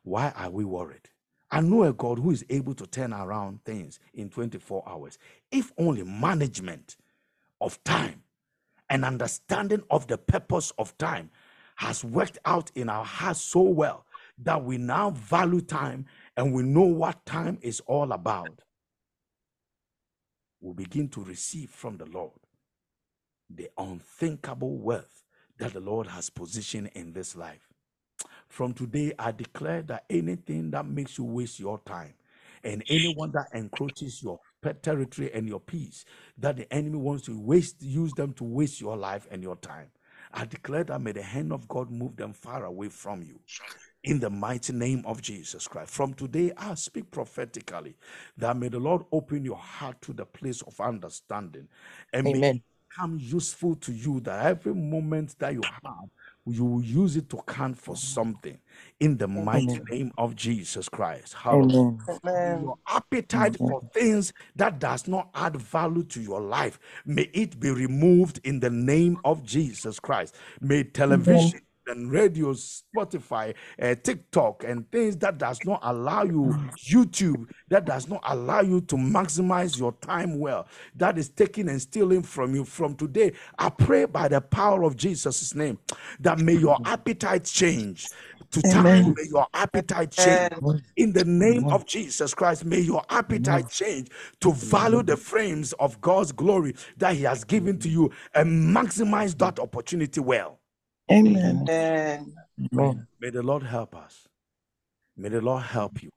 why are we worried? I know a God who is able to turn around things in 24 hours. If only management of time and understanding of the purpose of time has worked out in our hearts so well that we now value time and we know what time is all about, we begin to receive from the Lord the unthinkable wealth that the Lord has positioned in this life. From today, I declare that anything that makes you waste your time and anyone that encroaches your territory and your peace, that the enemy wants to waste, use them to waste your life and your time. I declare that may the hand of God move them far away from you. In the mighty name of Jesus Christ. From today, I speak prophetically that may the Lord open your heart to the place of understanding and may it Amen. become useful to you that every moment that you have, you will use it to count for something. In the mighty name of Jesus Christ. Hallelujah. Amen. Amen. your appetite Amen. for things that does not add value to your life may it be removed in the name of jesus christ may television and radio spotify uh, tiktok and things that does not allow you youtube that does not allow you to maximize your time well that is taking and stealing from you. From today i pray by the power of jesus' name that may your appetite change. To time may your appetite change. In the name of Jesus Christ, may your appetite change to value the frames of God's glory that He has given to you and maximize that opportunity well. Amen. Amen. Amen. May the Lord help us. May the Lord help you.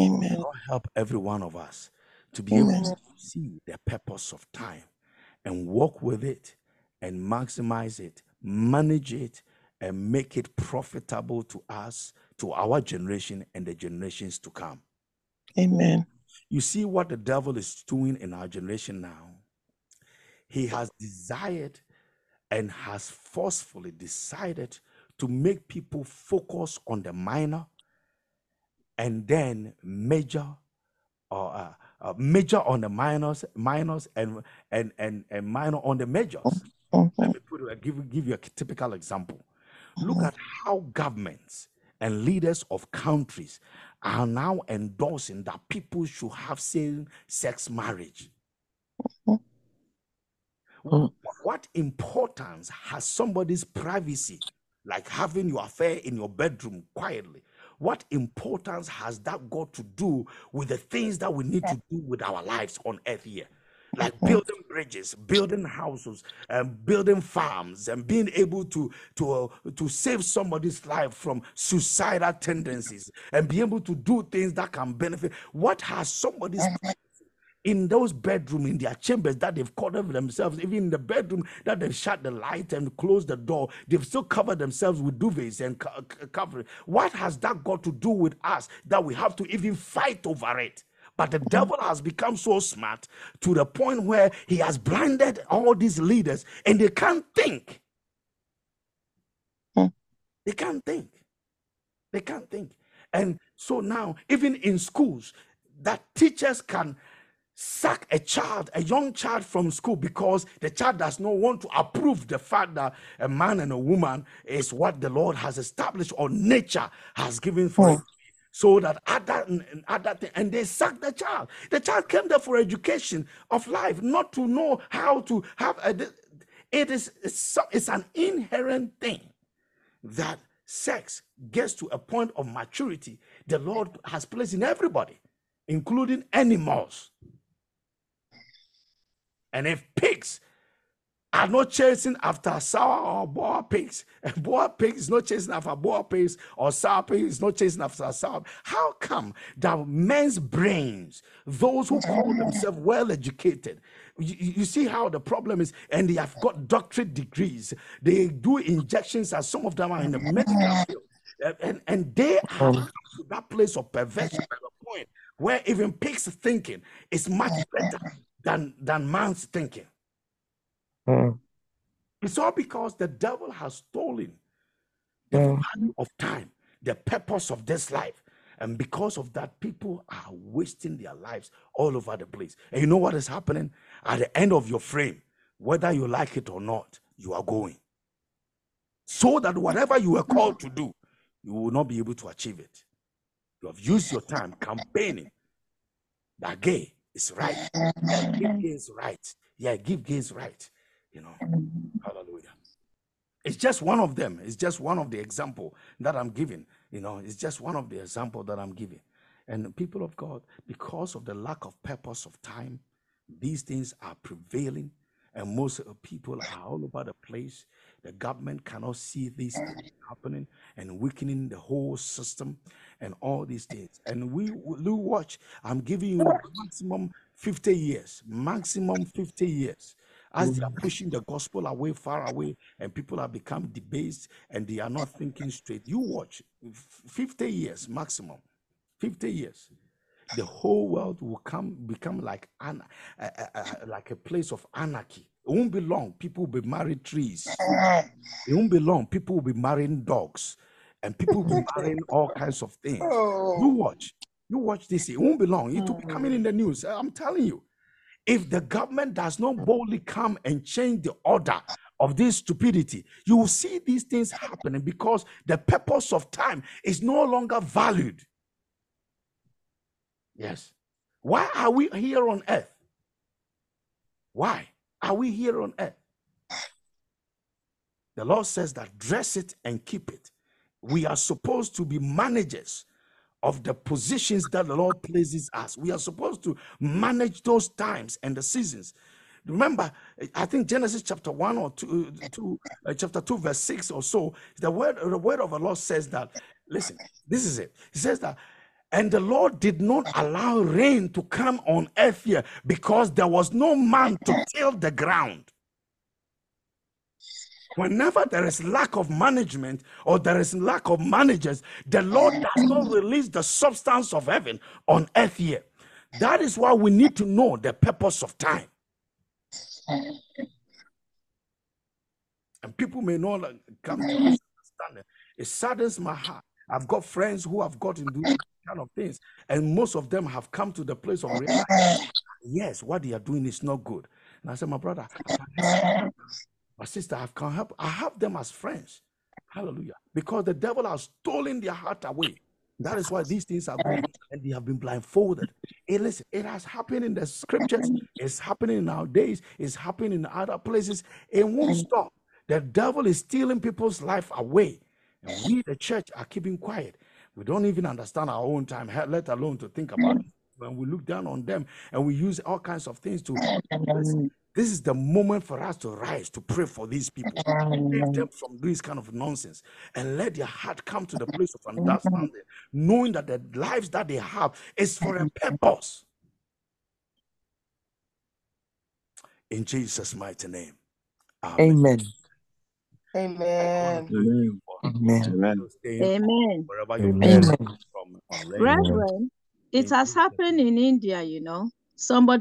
Amen. Lord help every one of us to be able to see the purpose of time and walk with it and maximize it, manage it, and make it profitable to us, to our generation, and the generations to come. Amen. You see what the devil is doing in our generation now? He has desired and has forcefully decided to make people focus on the minor and then major or uh, uh, major on the minors, minors and and and and minor on the majors. Let Mhm. me put it, give give you a typical example. Look at how governments and leaders of countries are now endorsing that people should have same-sex marriage. Mhm. What importance has somebody's privacy, like having your affair in your bedroom quietly? What importance has that got to do with the things that we need to do with our lives on earth here? Like building bridges, building houses, and building farms, and being able to to uh, to save somebody's life from suicidal tendencies, and be able to do things that can benefit. What has somebody's in those bedroom in their chambers that they've covered themselves even in the bedroom that they've shut the light and closed the door they've still covered themselves with duvets and co- co- covering. What has that got to do with us that we have to even fight over it? But the devil has become so smart to the point where he has blinded all these leaders and they can't think. Hmm. they can't think. They can't think. And so now even in schools that teachers can sack a child, a young child from school because the child does not want to approve the fact that a man and a woman is what the Lord has established or nature has given for it. So that other and other thing, and they sack the child. The child came there for education of life, not to know how to have a. It is it's, it's an inherent thing that sex gets to a point of maturity the Lord has placed in everybody, including animals. And if pigs are not chasing after sour or boar pigs, and boar pigs is not chasing after boar pigs, or sour pigs is not chasing after sour, how come that men's brains, those who call themselves well educated, you, see how the problem is, and they have got doctorate degrees, they do injections, and some of them are in the medical field, and, and, and they have come um. to that place of perversion to the point where even pigs thinking is much better than, than man's thinking. Mm. It's all because the devil has stolen the Mm. value of time, the purpose of this life. And because of that, people are wasting their lives all over the place. And you know what is happening? At the end of your frame, whether you like it or not, you are going. So that whatever you were called to do, you will not be able to achieve it. You have used your time campaigning that gay is right. Yeah, give gays right. Yeah, give gays right. You know, hallelujah. It's just one of them. It's just one of the example that I'm giving. You know, it's just one of the example that I'm giving. And people of God, because of the lack of purpose of time, these things are prevailing, and most people are all over the place. The government cannot see these things happening and weakening the whole system and all these things. And we will watch. I'm giving you maximum 50 years, maximum 50 years. As they are pushing the gospel away, far away, and people have become debased and they are not thinking straight. You watch 50 years maximum. 50 years the whole world will come become like an, uh, uh, uh, like a place of anarchy it won't be long people will be married trees it won't be long people will be marrying dogs and people will be marrying all kinds of things you oh. watch you watch this it won't be long it will be coming in the mm. news i'm telling you if the government does not boldly come and change the order of this stupidity, you will see these things happening because the purpose of time is no longer valued. Yes. Why are we here on earth? Why are we here on earth? The Lord says that dress it and keep it. We are supposed to be managers of the positions that the Lord places us. We are supposed to manage those times and the seasons. Remember, I think Genesis chapter 1 or 2, two uh, chapter 2, verse 6 or so, the word, the word of the Lord says that, listen, this is it. He says that, and the Lord did not allow rain to come on earth here because there was no man to till the ground. Whenever there is lack of management or there is lack of managers, the Lord does not release the substance of heaven on earth here. That is why we need to know the purpose of time. And people may not come to this understanding. It saddens my heart. I've got friends who have got into these kind of things, and most of them have come to the place of realizing, yes, what they are doing is not good. And I said, my brother, My sister, I have can help. I have them as friends. Hallelujah. Because the devil has stolen their heart away. That is why these things are going and they have been blindfolded. Hey, listen, it has happened in the scriptures, it's happening nowadays, it's happening in other places. It won't stop. The devil is stealing people's life away. And we, the church, are keeping quiet. We don't even understand our own time, let alone to think about it. When we look down on them and we use all kinds of things to this is the moment for us to rise to pray for these people, save them from this kind of nonsense, and let their heart come to the place of understanding, knowing that the lives that they have is for a purpose. In Jesus' mighty name. Amen. Amen. Amen. Amen. Amen. wherever you Amen. from online. Brethren, it has happened in India, you know. Somebody